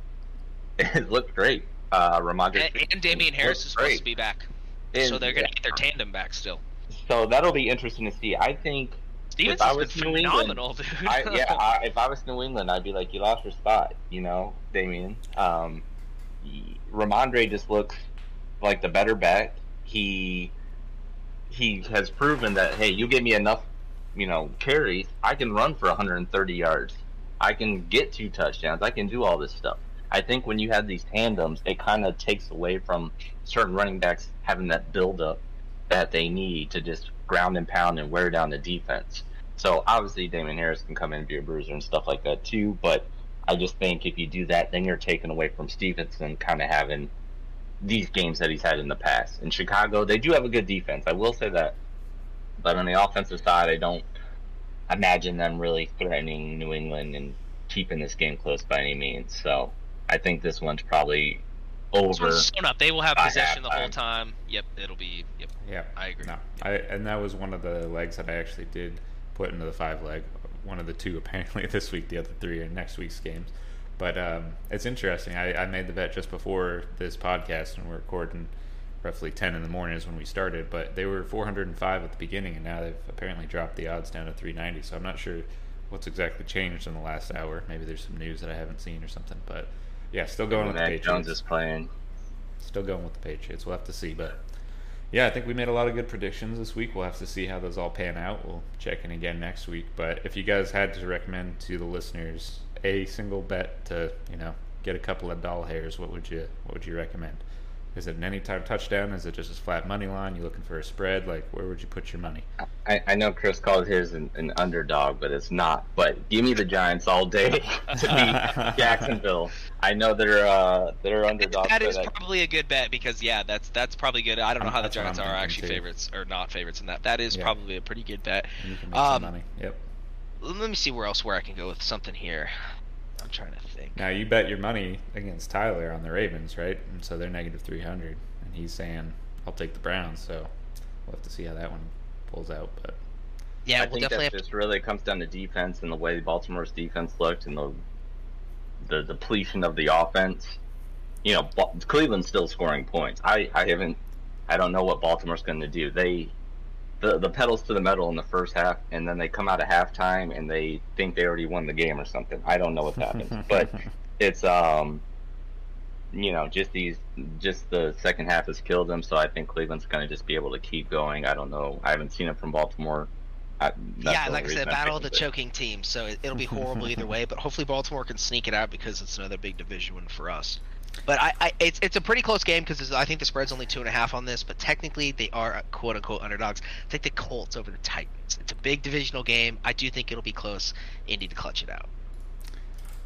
[LAUGHS] it looked great. Uh, Rhamondre And, and Damien Harris is supposed great. to be back, And- so they're gonna yeah. get their tandem back still. So that'll be interesting to see. I think Stevens I has was New England, phenomenal, dude. I, [LAUGHS] yeah, I, if I was New England, I'd be like, you lost your spot, you know, Damien. Um, Rhamondre just looks like the better bet. He he has proven that hey, you give me enough, you know, carries, I can run for 130 yards. I can get two touchdowns. I can do all this stuff. I think when you have these tandems, it kind of takes away from certain running backs having that buildup that they need to just ground and pound and wear down the defense. So obviously Damien Harris can come in and be a bruiser and stuff like that too, but I just think if you do that, then you're taking away from Stevenson kind of having these games that he's had in the past. In Chicago, they do have a good defense. I will say that. But on the offensive side, I don't imagine them really threatening New England and keeping this game close by any means. So I think this one's probably This over. one's sewn up. They will have possession the whole time. Yep, it'll be. Yep, Yeah, I agree. No, I and that was one of the legs that I actually did put into the five leg. One of the two [LAUGHS] apparently this week. The other three are next week's games. But um, it's interesting. I, I made the bet just before this podcast, and we're recording roughly ten in the morning is when we started. But they were 405 at the beginning, and now they've apparently dropped the odds down to 390. So I'm not sure what's exactly changed in the last hour. Maybe there's some news that I haven't seen or something. But yeah, still going with the Mac Patriots. Jones is playing. Still going with the Patriots. We'll have to see, but yeah, I think we made a lot of good predictions this week. We'll have to see how those all pan out. We'll check in again next week. But if you guys had to recommend to the listeners a single bet to, you know, get a couple of doll hairs, what would you what would you recommend? Is it an anytime touchdown? Is it just a flat money line? You looking for a spread? Like where would you put your money? I, I know Chris called his an, an underdog, but it's not. But give me the Giants all day [LAUGHS] to beat [LAUGHS] Jacksonville. I know they're uh, they're underdogs. That but is I- probably a good bet because yeah, that's that's probably good. I don't know how the that's what Giants are actually too. favorites or not favorites in that. That is Yeah. probably a pretty good bet. You can make Um, some money. Yep. Let me see where else where I can go with something here. I'm trying to think. Now you bet your money against Tyler on the Ravens, right? And so they're negative three hundred, and he's saying I'll take the Browns. So we'll have to see how that one pulls out. But Yeah, I we'll think definitely that have just really comes down to defense and the way Baltimore's defense looked and the the depletion of the offense. You know, Cleveland's still scoring points. I, I haven't. I don't know what Baltimore's going to do. They the the pedals to the metal in the first half, and then they come out at halftime and they think they already won the game or something. I don't know what happens, [LAUGHS] but it's um you know just these just the second half has killed them so i think cleveland's going to just be able to keep going i don't know i haven't seen it from baltimore I, yeah, like I said, I'm battle of the it. choking team. So it, it'll be horrible either [LAUGHS] way. But hopefully Baltimore can sneak it out because it's another big division win for us. But I, I it's it's a pretty close game because I think the spread's only two and a half on this. But technically, they are uh, quote unquote underdogs. Take the Colts over the Titans. It's a big divisional game. I do think it'll be close. Indy to clutch it out.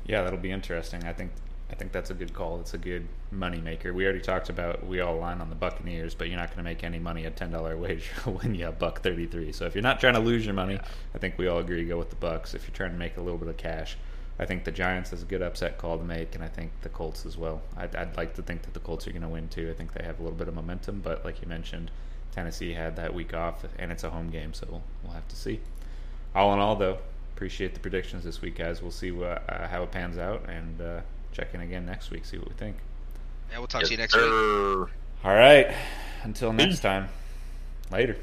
yeah, that'll be interesting. I think I think that's a good call. It's a good money maker. We already talked about we all line on the Buccaneers, but you're not going to make any money at ten dollar wager [LAUGHS] when you have buck thirty three. So if you're not trying to lose your money, I think we all agree go with the Bucks. If you're trying to make a little bit of cash, I think the Giants is a good upset call to make, and I think the Colts as well. I'd, I'd like to think that the Colts are going to win too. I think they have a little bit of momentum, but like you mentioned, Tennessee had that week off, and it's a home game, so we'll, we'll have to see. All in all, though, appreciate the predictions this week, guys. We'll see what, uh, how it pans out, and uh, check in again next week, see what we think. Yeah, we'll talk Yes, to you next week. All right, until next time, later.